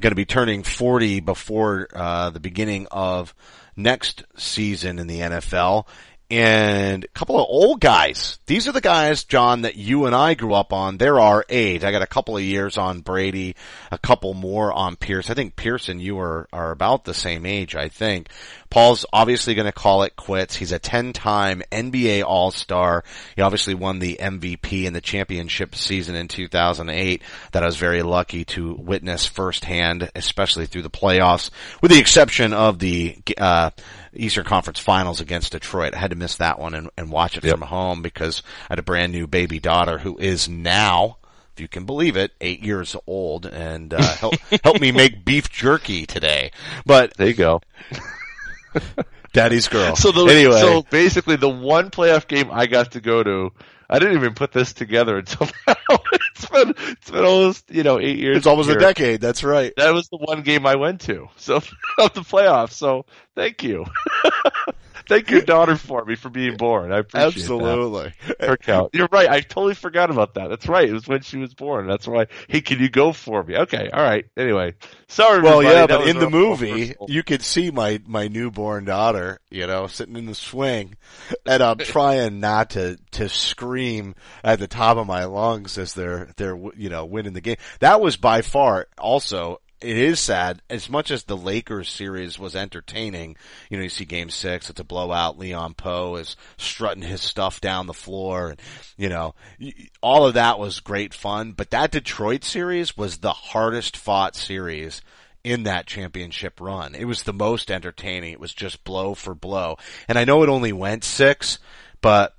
going to be turning 40 before uh, the beginning of next season in the NFL and a couple of old guys. These are the guys, Jon, that you and I grew up on. They're our age. I got a couple of years on Brady, a couple more on Pierce. I think Pierce and you are, are about the same age, I think. Paul's obviously going to call it quits. He's a 10-time NBA All-Star. He obviously won the MVP in the championship season in 2008 that I was very lucky to witness firsthand, especially through the playoffs, with the exception of the, uh, Eastern Conference Finals against Detroit. I had to miss that one and, and watch it Yep. from home because I had a brand new baby daughter who is now, if you can believe it, eight years old and uh, help help me make beef jerky today. But There you go. daddy's girl. So the anyway, so basically the one playoff game I got to go to, I didn't even put this together until now. it's been it's been almost you know eight years. it's almost a decade. That's right. That was the one game I went to. So of the playoffs. So thank you. thank your daughter for me for being born. I appreciate that. Absolutely. Her count. You're right. I totally forgot about that. That's right. It was when she was born. That's why. Hey, can you go for me? Okay. All right. Anyway, sorry. Well, everybody. yeah, That but in the movie, personal- you could see my my newborn daughter, you know, sitting in the swing, and I'm trying not to to scream at the top of my lungs as they're they're you know winning the game. That was by far also. It is sad. As much as the Lakers series was entertaining, you know, you see game six, it's a blowout. Leon Powe is strutting his stuff down the floor and, you know, all of that was great fun. But that Detroit series was the hardest fought series in that championship run. It was the most entertaining. It was just blow for blow. And I know it only went six, but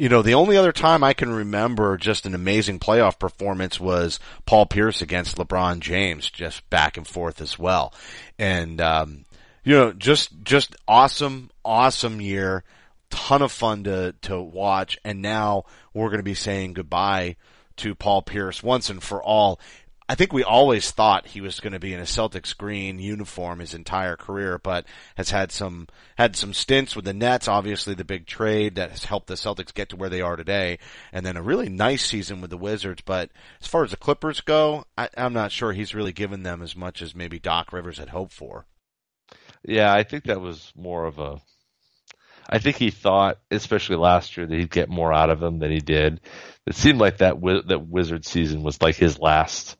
you know, the only other time I can remember just an amazing playoff performance was Paul Pierce against LeBron James, just back and forth as well. And, um, you know, just, just awesome, awesome year. Ton of fun to, to watch. And now we're going to be saying goodbye to Paul Pierce once and for all. I think we always thought he was going to be in a Celtics green uniform his entire career, but has had some had some stints with the Nets. Obviously, the big trade that has helped the Celtics get to where they are today, and then a really nice season with the Wizards. But as far as the Clippers go, I, I'm not sure he's really given them as much as maybe Doc Rivers had hoped for. Yeah, I think that was more of a. I think he thought, especially last year, that he'd get more out of him than he did. It seemed like that that Wizard season was like his last,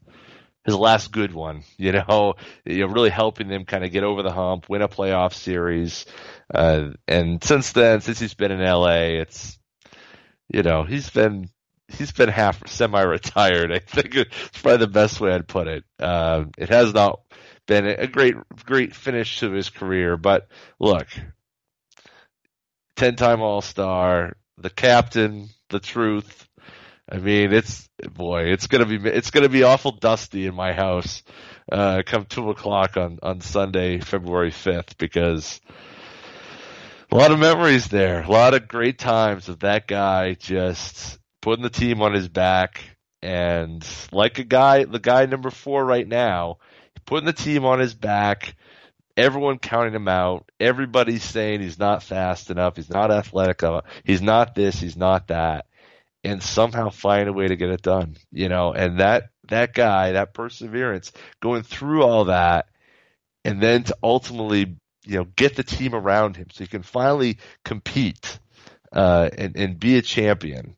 his last good one. You know, you know, really helping them kind of get over the hump, win a playoff series, uh, and since then, since he's been in LA, it's, you know, he's been he's been half semi-retired. I think it's probably the best way I'd put it. Uh, it has not been a great great finish to his career, but look, ten time All Star, the captain, the truth. I mean, it's boy, it's gonna be it's gonna be awful dusty in my house uh, come two o'clock on on Sunday, February fifth, because a lot of memories there, a lot of great times of that guy just putting the team on his back, and like a guy, the guy number four right now, putting the team on his back. Everyone counting him out. Everybody's saying he's not fast enough. He's not athletic enough. He's not this. He's not that. And somehow find a way to get it done. You know, and that that guy, that perseverance, going through all that, and then to ultimately, you know, get the team around him so he can finally compete uh, and and be a champion.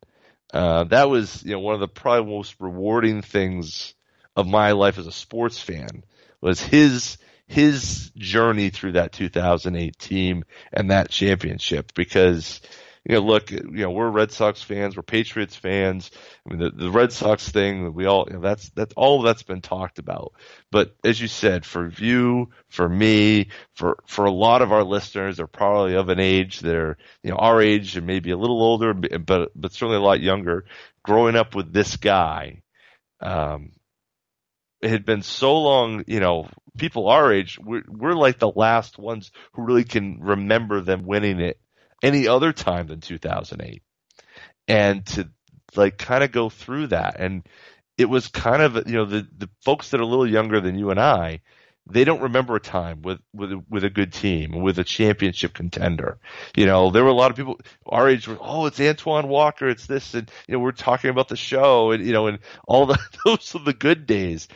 Uh, that was you know one of the probably most rewarding things of my life as a sports fan was his his journey through that 2008 team and that championship because you know look you know we're Red Sox fans we're Patriots fans. I mean the, the Red Sox thing we all you know, that's that's all that's been talked about. But as you said for you for me for for a lot of our listeners they're probably of an age they're you know our age and maybe a little older but but certainly a lot younger. Growing up with this guy um it had been so long, you know, people our age, we're, we're like the last ones who really can remember them winning it any other time than 2008. And to like kind of go through that. And it was kind of, you know, the, the folks that are a little younger than you and I, they don't remember a time with with with a good team with a championship contender. You know, there were a lot of people our age were, oh, it's Antoine Walker, it's this, and you know, we're talking about the show, and you know, and all the those are the good days.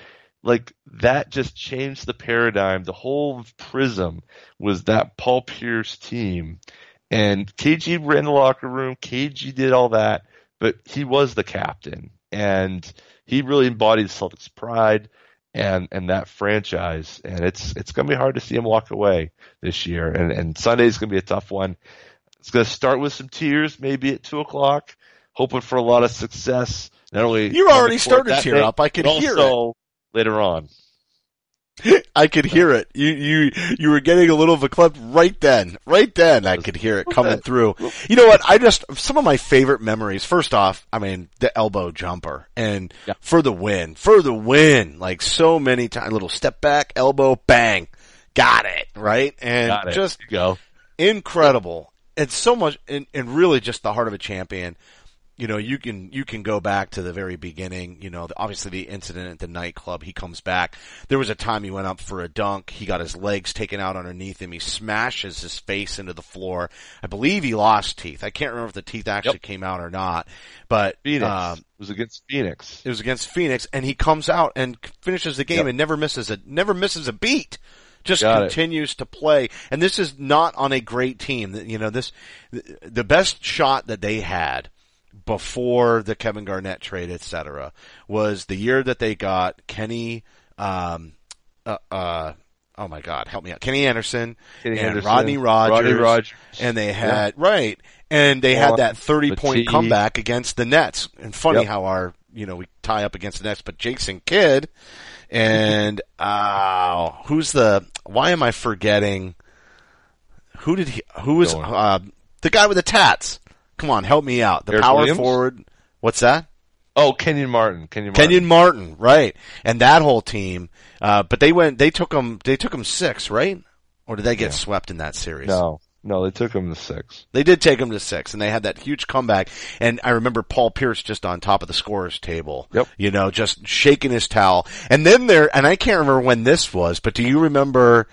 Like that just changed the paradigm. The whole prism was that Paul Pierce team, and KG ran the locker room. KG did all that, but he was the captain, and he really embodied Celtics pride and and that franchise. And it's it's going to be hard to see him walk away this year. And and Sunday's going to be a tough one. It's going to start with some tears, maybe at two o'clock, hoping for a lot of success. Not only You're already starting to tear day, up. I can hear it. later on. I could hear it. You you you were getting a little of a clip right then. Right then I could hear it coming through. You know what? I just some of my favorite memories. First off, I mean the elbow jumper and Yeah. for the win. For the win. Like so many times little step back, elbow, bang. Got it, right? And Got it. just go. incredible. And so much and, and really just the heart of a champion. You know, you can you can go back to the very beginning. You know, obviously the incident at the nightclub. He comes back. There was a time he went up for a dunk. He got his legs taken out underneath him. He smashes his face into the floor. I believe he lost teeth. I can't remember if the teeth actually Yep. came out or not. But Phoenix um, it was against Phoenix. it was against Phoenix, and he comes out and finishes the game Yep. and never misses a never misses a beat. Just Got it. continues to play, and this is not on a great team. You know, this the best shot that they had before the Kevin Garnett trade, et cetera, was the year that they got Kenny. Um, uh, uh, oh my God, help me out, Kenny Anderson Kenny and Anderson, Rodney Rogers, Rodney Rogers. and they had right, and they had that thirty point comeback against the Nets. And funny Yep. how our you know we tie up against the Nets, but Jason Kidd and uh who's the? Why am I forgetting? Who did he? Who was uh, the guy with the tats? Come on, help me out. The Eric power Williams? forward. What's that? Oh, Kenyon Martin. Kenyon Martin. Kenyon Martin, right? And that whole team. Uh, but they went. They took them. They took them six, right? Or did they get Yeah. swept in that series? No, no, they took them to six. They did take them to six, and they had that huge comeback. And I remember Paul Pierce just on top of the scorers table. Yep. You know, just shaking his towel. And then there, and I can't remember when this was, but do you remember?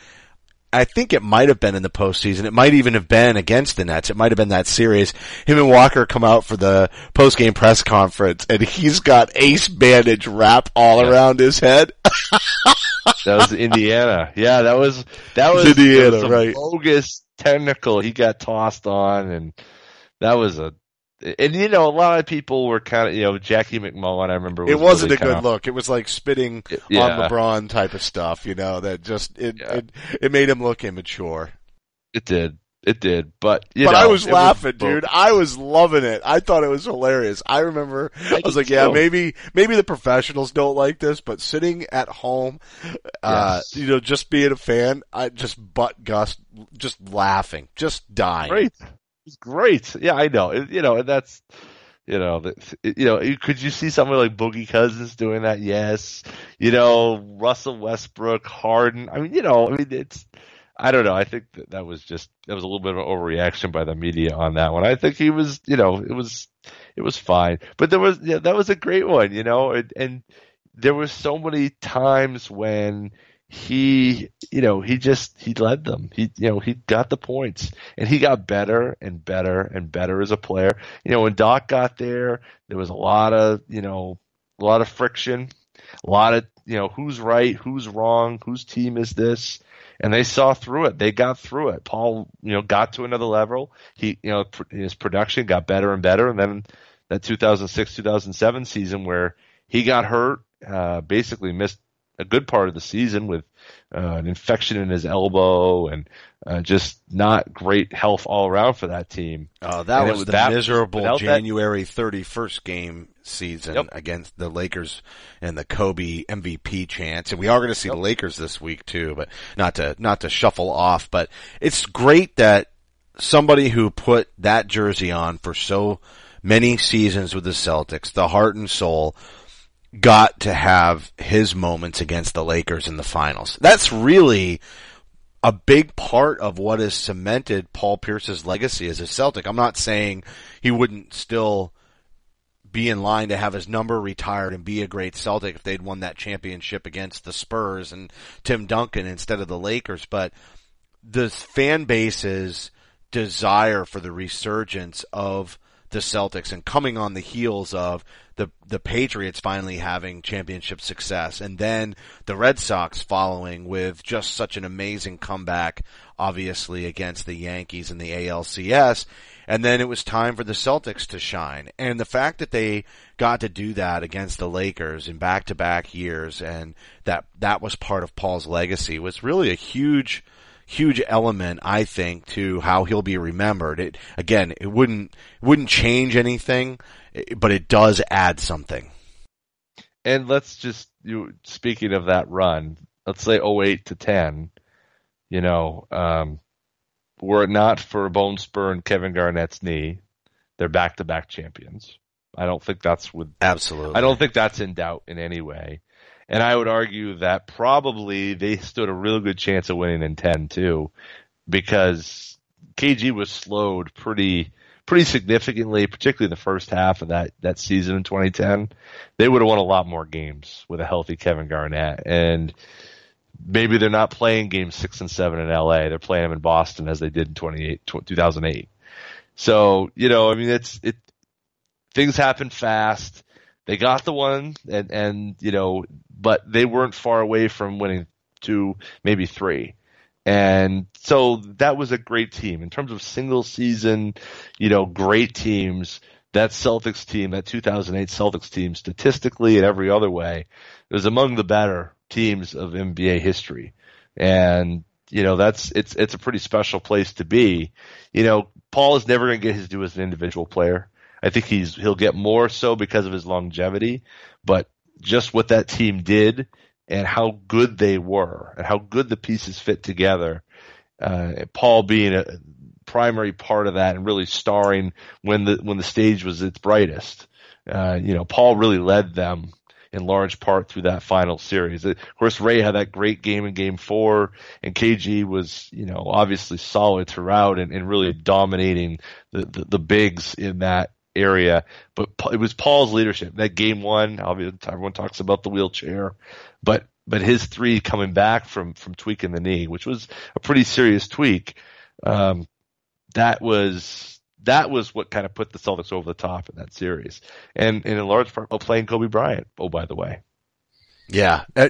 I think it might have been in the postseason. It might even have been against the Nets. It might have been that series. Him and Walker come out for the post-game press conference, and he's got ace bandage wrapped all Yeah. around his head. That was Indiana. Yeah, that was that was Indiana, was right. Bogus technical. He got tossed on, and that was a. And you know, a lot of people were kind of, you know, Jackie MacMullan. I remember. Was it wasn't really a good kinda- look. It was like spitting Yeah. on LeBron type of stuff, you know, that just, it, Yeah. it, it made him look immature. It did. It did. But you but know, I was laughing, both. dude. I was loving it. I thought it was hilarious. I remember, I, was did like, yeah, maybe, maybe the professionals don't like this, but sitting at home, uh, you know, just being a fan, I just butt gust, just laughing, just dying. Great. It's great. Yeah, I know. You know, and that's, you know, that, you know, could you see someone like Boogie Cousins doing that? Yes. You know, Russell Westbrook, Harden. I mean, you know, I mean, it's, I don't know. I think that, that was just, that was a little bit of an overreaction by the media on that one. I think he was, you know, it was, it was fine. But there was, yeah, that was a great one, you know, and, and there was so many times when he, you know, he just, he led them. He, you know, he got the points and he got better and better and better as a player. You know, when Doc got there, there was a lot of, you know, a lot of friction, a lot of, you know, who's right, who's wrong, whose team is this? And they saw through it. They got through it. Paul, you know, got to another level. He, you know, his production got better and better. And then that 2006, 2007 season where he got hurt, uh, basically missed a good part of the season with uh, an infection in his elbow and uh, just not great health all around for that team. Oh, that And was the that- miserable that- January 31st game season Yep. against the Lakers and the Kobe MVP chance. And we are going to see the Lakers this week too, but not to, not to shuffle off, but it's great that somebody who put that jersey on for so many seasons with the Celtics, the heart and soul, got to have his moments against the Lakers in the finals. That's really a big part of what has cemented Paul Pierce's legacy as a Celtic. I'm not saying he wouldn't still be in line to have his number retired and be a great Celtic if they'd won that championship against the Spurs and Tim Duncan instead of the Lakers. But the fan base's desire for the resurgence of the Celtics and coming on the heels of the the Patriots finally having championship success and then the Red Sox following with just such an amazing comeback obviously against the Yankees in the ALCS and then it was time for the Celtics to shine. And the fact that they got to do that against the Lakers in back-to-back years and that that was part of Paul's legacy was really a huge huge element, I think, to how he'll be remembered. It again, it wouldn't wouldn't change anything, but it does add something. And let's just you speaking of that run, let's say 08 to 10, you know, um, were it not for Bone Spur and Kevin Garnett's knee, they're back to back champions. I don't think that's with absolutely. I don't think that's in doubt in any way. And I would argue that probably they stood a real good chance of winning in 10 too, because KG was slowed pretty, pretty significantly, particularly in the first half of that, that season in 2010. They would have won a lot more games with a healthy Kevin Garnett. And maybe they're not playing games six and seven in LA. They're playing them in Boston as they did in 28, 2008. So, you know, I mean, it's, it, things happen fast. They got the one and, and, you know, but they weren't far away from winning two, maybe three. And so that was a great team in terms of single season, you know, great teams. That Celtics team, that 2008 Celtics team, statistically and every other way, was among the better teams of NBA history. And you know that's it's it's a pretty special place to be. You know, Paul is never going to get his due as an individual player. I think he's he'll get more so because of his longevity, but just what that team did and how good they were and how good the pieces fit together. Uh, Paul being a primary part of that and really starring when the when the stage was its brightest. Uh, you know, Paul really led them in large part through that final series. Of course, Ray had that great game in game four and KG was, you know, obviously solid throughout and, and really dominating the, the, the bigs in that area. But it was Paul's leadership. That game one, everyone talks about the wheelchair, but but his three coming back from from tweaking the knee, which was a pretty serious tweak, um, that was that was what kind of put the Celtics over the top in that series, and, and in large part, playing Kobe Bryant. Oh, by the way. Yeah.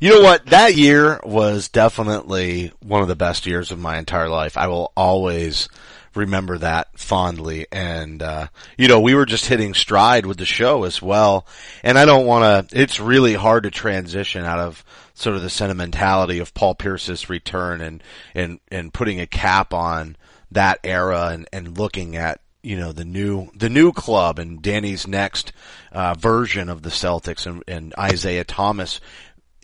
You know what? That year was definitely one of the best years of my entire life. I will always remember that fondly. And, uh, you know, we were just hitting stride with the show as well. And I don't want to, it's really hard to transition out of sort of the sentimentality of Paul Pierce's return and, and, and putting a cap on that era and, and looking at you know the new the new club and Danny's next uh, version of the Celtics and, and Isaiah Thomas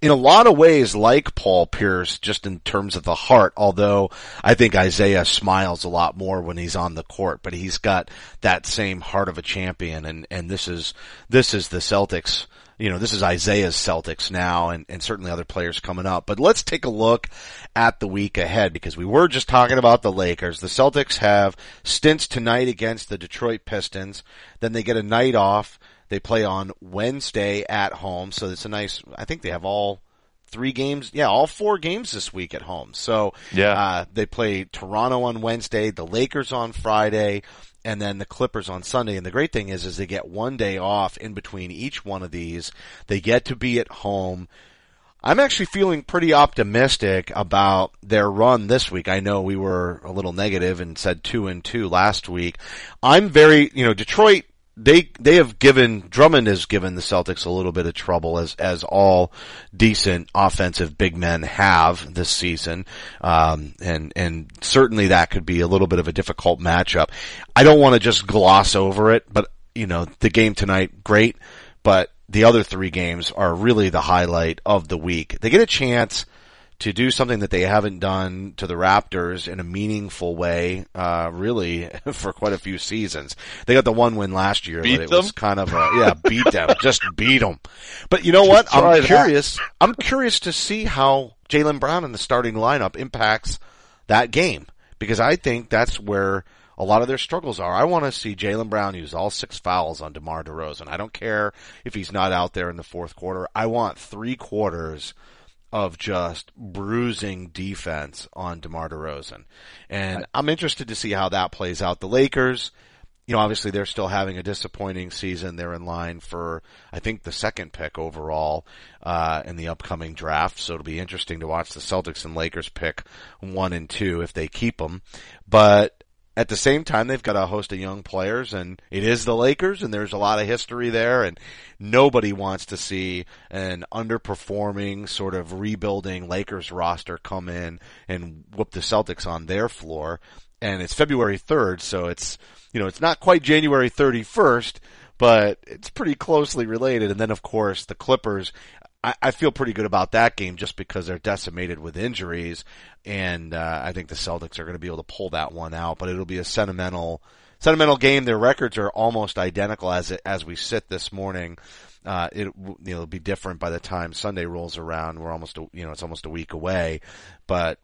in a lot of ways like Paul Pierce just in terms of the heart although I think Isaiah smiles a lot more when he's on the court but he's got that same heart of a champion and and this is this is the Celtics you know, this is Isaiah's Celtics now and, and certainly other players coming up. But let's take a look at the week ahead because we were just talking about the Lakers. The Celtics have stints tonight against the Detroit Pistons. Then they get a night off. They play on Wednesday at home. So it's a nice, I think they have all three games. Yeah, all four games this week at home. So yeah, uh, they play Toronto on Wednesday, the Lakers on Friday, and then the Clippers on Sunday. And the great thing is, is they get one day off in between each one of these. They get to be at home. I'm actually feeling pretty optimistic about their run this week. I know we were a little negative and said two and two last week. I'm very, you know, Detroit they they have given Drummond has given the Celtics a little bit of trouble as as all decent offensive big men have this season, um, and and certainly that could be a little bit of a difficult matchup. I don't want to just gloss over it, but you know the game tonight great, but the other three games are really the highlight of the week. They get a chance to do something that they haven't done to the Raptors in a meaningful way, uh, really for quite a few seasons. They got the one win last year, beat but it them? was kind of a, yeah, beat them, just beat them. But you know what? I'm that. curious, I'm curious to see how Jaylen Brown in the starting lineup impacts that game because I think that's where a lot of their struggles are. I want to see Jaylen Brown use all six fouls on DeMar DeRozan. I don't care if he's not out there in the fourth quarter. I want three quarters of just bruising defense on DeMar DeRozan. And I'm interested to see how that plays out. The Lakers, you know, obviously they're still having a disappointing season. They're in line for, I think, the second pick overall, uh, in the upcoming draft. So it'll be interesting to watch the Celtics and Lakers pick one and two if they keep them. But at the same time, they've got a host of young players and it is the Lakers and there's a lot of history there and nobody wants to see an underperforming sort of rebuilding Lakers roster come in and whoop the Celtics on their floor. And it's February 3rd, so it's, you know, it's not quite January 31st, but it's pretty closely related. And then of course the Clippers, I, I feel pretty good about that game just because they're decimated with injuries, and uh, I think the Celtics are going to be able to pull that one out. But it'll be a sentimental, sentimental game. Their records are almost identical as it, as we sit this morning. Uh, it you know, it'll be different by the time Sunday rolls around. We're almost a, you know it's almost a week away, but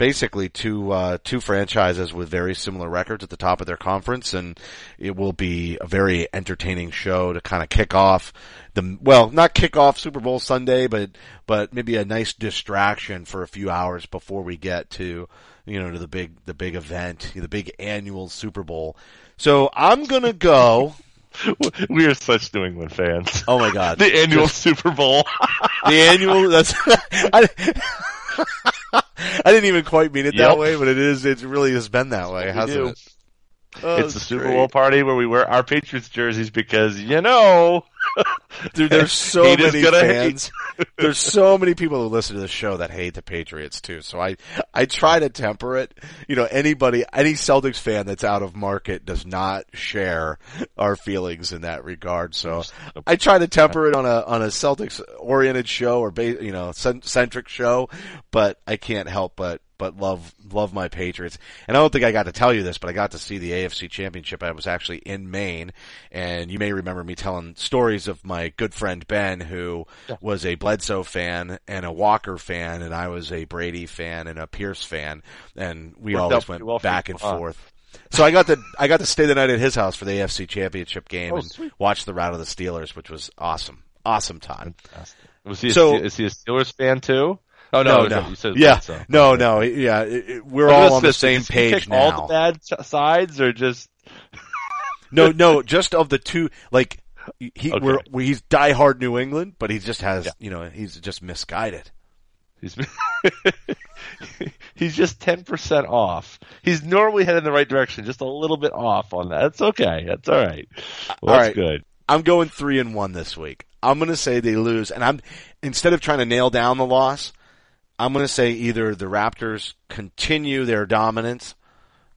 basically two uh, two franchises with very similar records at the top of their conference, and it will be a very entertaining show to kind of kick off the well, not kick off Super Bowl Sunday, but but maybe a nice distraction for a few hours before we get to you know to the big the big event, the big annual Super Bowl. So I'm gonna go. we are such New England fans. Oh my god! the annual Just, Super Bowl. the annual. That's. I, I didn't even quite mean it yep. that way, but it is. It really has been that way, hasn't it? Oh, it's the Super great. Bowl party where we wear our Patriots jerseys because you know, dude, there's so many fans. there's so many people who listen to the show that hate the Patriots too. So I, I try to temper it. You know, anybody, any Celtics fan that's out of market does not share our feelings in that regard. So I try to temper it on a on a Celtics oriented show or you know centric show, but I can't help but but love love my Patriots. And I don't think I got to tell you this, but I got to see the AFC Championship. I was actually in Maine, and you may remember me telling stories of my good friend Ben, who yeah. was a Bledsoe fan and a Walker fan, and I was a Brady fan and a Pierce fan, and we Worked always went well back and uh-huh. forth. So I got to I got to stay the night at his house for the AFC Championship game oh, and sweet. watch the rout of the Steelers, which was awesome, awesome time. Was he so, a, is he a Steelers fan too? Oh no, no, no. Said, yeah, so. no, no, yeah. It, it, we're all on the same page now. All the bad sides, or just no, no, just of the two. Like he, okay. we're, he's diehard New England, but he just has, yeah. you know, he's just misguided. He's he's just ten percent off. He's normally heading in the right direction, just a little bit off on that. That's okay. That's all right. Well, all that's right. good. I'm going three and one this week. I'm going to say they lose, and I'm instead of trying to nail down the loss, I'm going to say either the Raptors continue their dominance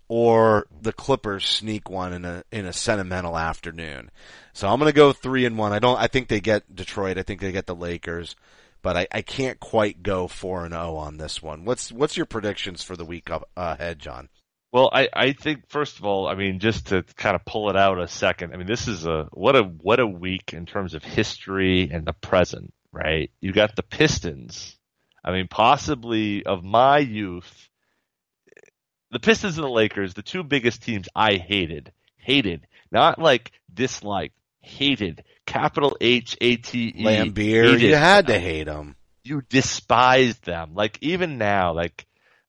or the Clippers sneak one in a in a sentimental afternoon. So I'm going to go three and one. I don't. I think they get Detroit. I think they get the Lakers, but I, I can't quite go four and zero oh on this one. What's what's your predictions for the week ahead, Jon? Well, I, I think first of all, I mean, just to kind of pull it out a second. I mean, this is a what a what a week in terms of history and the present, right? You got the Pistons I mean, possibly of my youth, the Pistons and the Lakers, the two biggest teams I hated, hated, not like disliked, hated, capital H A T E. Laimbeer, you had to hate them. You despised them. Like even now, like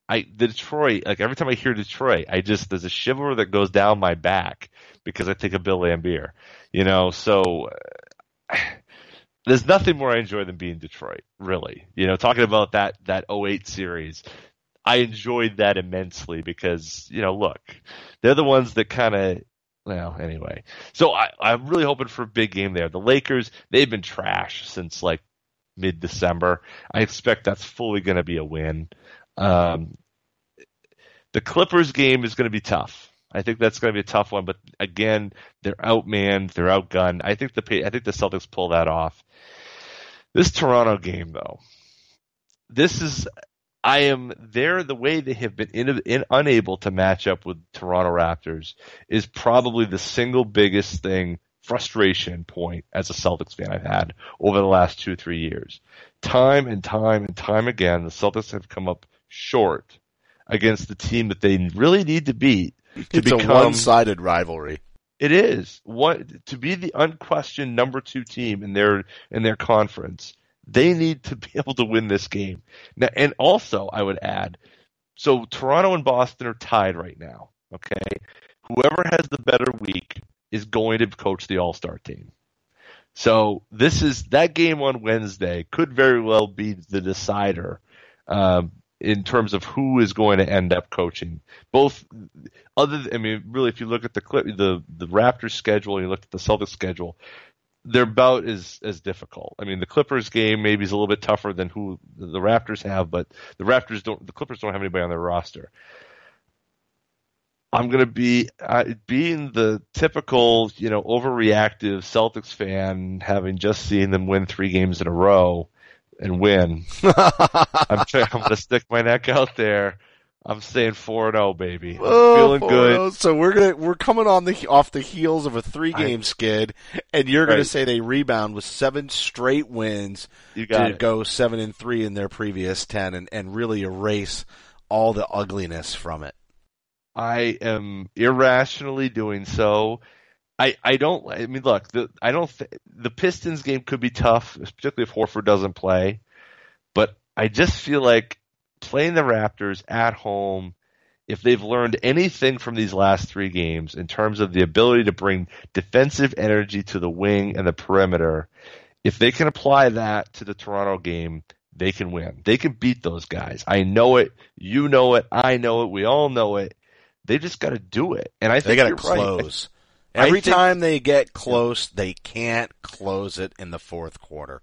I the Detroit, like every time I hear Detroit, I just there's a shiver that goes down my back because I think of Bill Laimbeer. You know, so there's nothing more I enjoy than being Detroit, really. You know, talking about that that 08 series, I enjoyed that immensely because, you know, look, they're the ones that kind of well, anyway. So I, I'm really hoping for a big game there. The Lakers, they've been trash since like mid December. I expect that's fully going to be a win. Um, the Clippers game is going to be tough. I think that's going to be a tough one, but again, they're outmanned, they're outgunned. I think the I think the Celtics pull that off. This Toronto game, though, this is I am there. The way they have been in, in, unable to match up with Toronto Raptors is probably the single biggest thing frustration point as a Celtics fan I've had over the last two three years. Time and time and time again, the Celtics have come up short against the team that they really need to beat to It's a become one-sided rivalry. It is what to be the unquestioned number two team in their in their conference. They need to be able to win this game. Now, and also, I would add, so Toronto and Boston are tied right now. Okay, whoever has the better week is going to coach the All Star team. So this is that game on Wednesday could very well be the decider um, in terms of who is going to end up coaching. Both other, I mean, really, if you look at the clip, the the Raptors schedule, and you look at the Celtics schedule, their bout is as difficult. I mean, the Clippers game maybe is a little bit tougher than who the Raptors have, but the Raptors don't, the Clippers don't have anybody on their roster. I'm going to be uh, being the typical, you know, overreactive Celtics fan, having just seen them win three games in a row and win. I'm trying, I'm going to stick my neck out there. I'm saying four and zero, baby. I'm Oh, feeling four oh. good. oh. So we're gonna we're coming on the off the heels of a three game skid, and you're gonna say they rebound with seven straight wins You got to it. go seven and three in their previous ten, and and really erase all the ugliness from it. I am irrationally doing so. I, I don't. I mean, look. The I don't. Th- the Pistons game could be tough, particularly if Horford doesn't play. But I just feel like playing the Raptors at home, if they've learned anything from these last three games in terms of the ability to bring defensive energy to the wing and the perimeter, if they can apply that to the Toronto game, they can win. They can beat those guys. I know it. You know it. I know it. We all know it. They just got to do it. And I They think got to you're right. Every think- time they get close, they can't close it in the fourth quarter.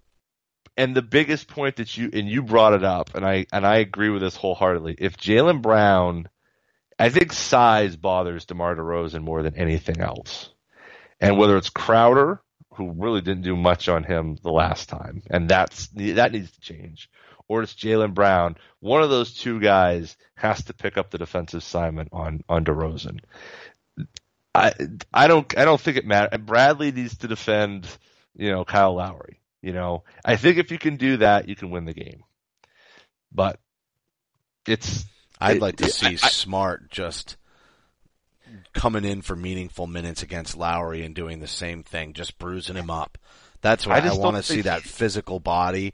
and the biggest point that you and you brought it up, and I and I agree with this wholeheartedly. If Jaylen Brown, I think size bothers DeMar DeRozan more than anything else, and whether it's Crowder, who really didn't do much on him the last time, and that's that needs to change, or it's Jaylen Brown. One of those two guys has to pick up the defensive assignment on on DeRozan. I I don't I don't think it matters. Bradley needs to defend, you know, Kyle Lowry. You know, I think if you can do that, you can win the game. But it's I'd It- like to it- see I- Smart just coming in for meaningful minutes against Lowry and doing the same thing, just bruising him up. That's what I I, want to see that physical body.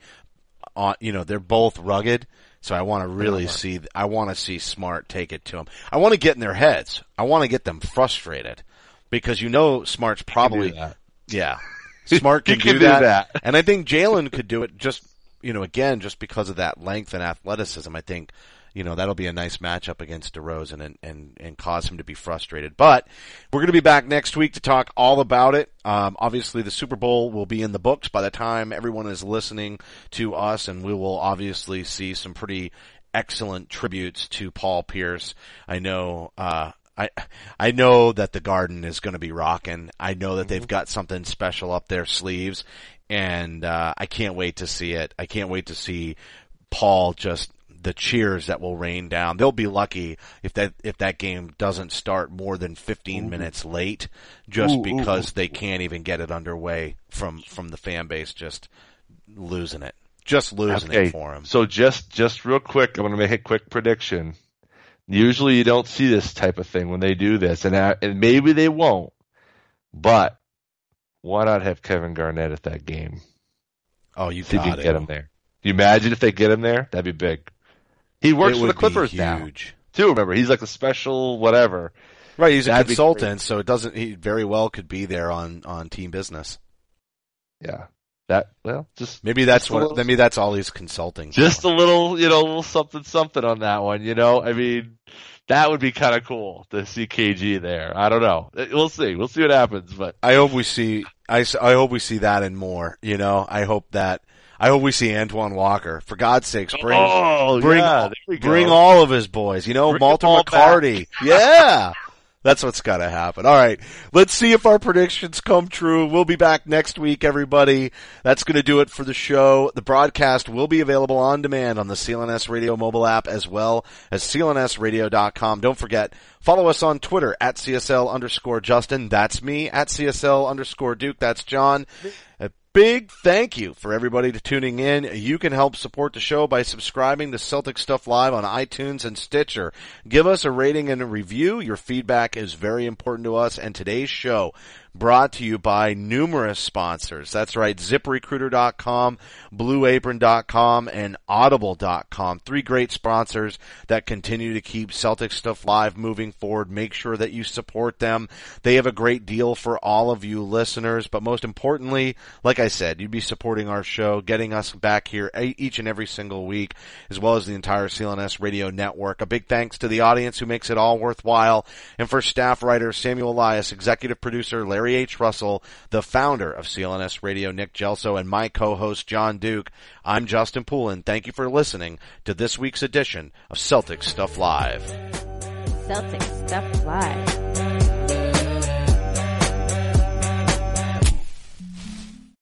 On you know they're both rugged, so I want to really see. I want to see Smart take it to him. I want to get in their heads. I want to get them frustrated because you know Smart's probably yeah. Smart can, can do, do that. that. and I think Jaylen could do it just, you know, again, just because of that length and athleticism. I think, you know, that'll be a nice matchup against DeRozan and, and, and cause him to be frustrated. But we're going to be back next week to talk all about it. Um, obviously the Super Bowl will be in the books by the time everyone is listening to us and we will obviously see some pretty excellent tributes to Paul Pierce. I know, uh, I I know that the garden is going to be rocking. I know that they've got something special up their sleeves, and uh, I can't wait to see it. I can't wait to see Paul just the cheers that will rain down. They'll be lucky if that if that game doesn't start more than 15 minutes late, just Ooh, ooh, because ooh. they can't even get it underway from from the fan base just losing it, just losing Okay, it for him. so just just real quick, I'm going to make a quick prediction. Usually, you don't see this type of thing when they do this, and I, and maybe they won't. But why not have Kevin Garnett at that game? Oh, you if you can it. get him there. You imagine if they get him there? That'd be big. He works for the Clippers now too. Remember, he's like a special whatever. Right, he's a That'd be consultant, so it doesn't. He very well could be there on on team business. Yeah, that well, just Maybe that's Just what. little- Maybe that's all he's consulting. just for. a little, you know, a little something something on that one. You know, I mean, that would be kind of cool to see KG there. I don't know. Eh, we'll see. We'll see what happens. But I hope we see. I I hope we see that and more. You know, I hope that. I hope we see Antoine Walker. For God's sakes, bring oh, bring yeah, there we go. bring all of his boys. You know, Bring Malta them all back. McCarty. Yeah. That's what's got to happen. All right. Let's see if our predictions come true. We'll be back next week, everybody. That's going to do it for the show. The broadcast will be available on demand on the CLNS Radio mobile app as well as clnsradio.com. Don't forget, follow us on Twitter at CSL underscore Justin. That's me at CSL underscore Duke. That's Jon. Big thank you for everybody to tuning in. You can help support the show by subscribing to Celtic Stuff Live on iTunes and Stitcher. Give us a rating and a review. Your feedback is very important to us and today's show brought to you by numerous sponsors. That's right, ziprecruiter.com, blueapron.com, and audible.com. Three great sponsors that continue to keep Celtic Stuff Live moving forward. Make sure that you support them. They have a great deal for all of you listeners, but most importantly, like I said, you'd be supporting our show, getting us back here each and every single week, as well as the entire CLNS radio network. A big thanks to the audience who makes it all worthwhile, and for staff writer Samuel Elias, executive producer Larry H. Russell, the founder of CLNS Radio, Nick Gelso, and my co-host Jon Duke. I'm Justin Poulin. Thank you for listening to this week's edition of Celtic Stuff Live. Celtic Stuff Live.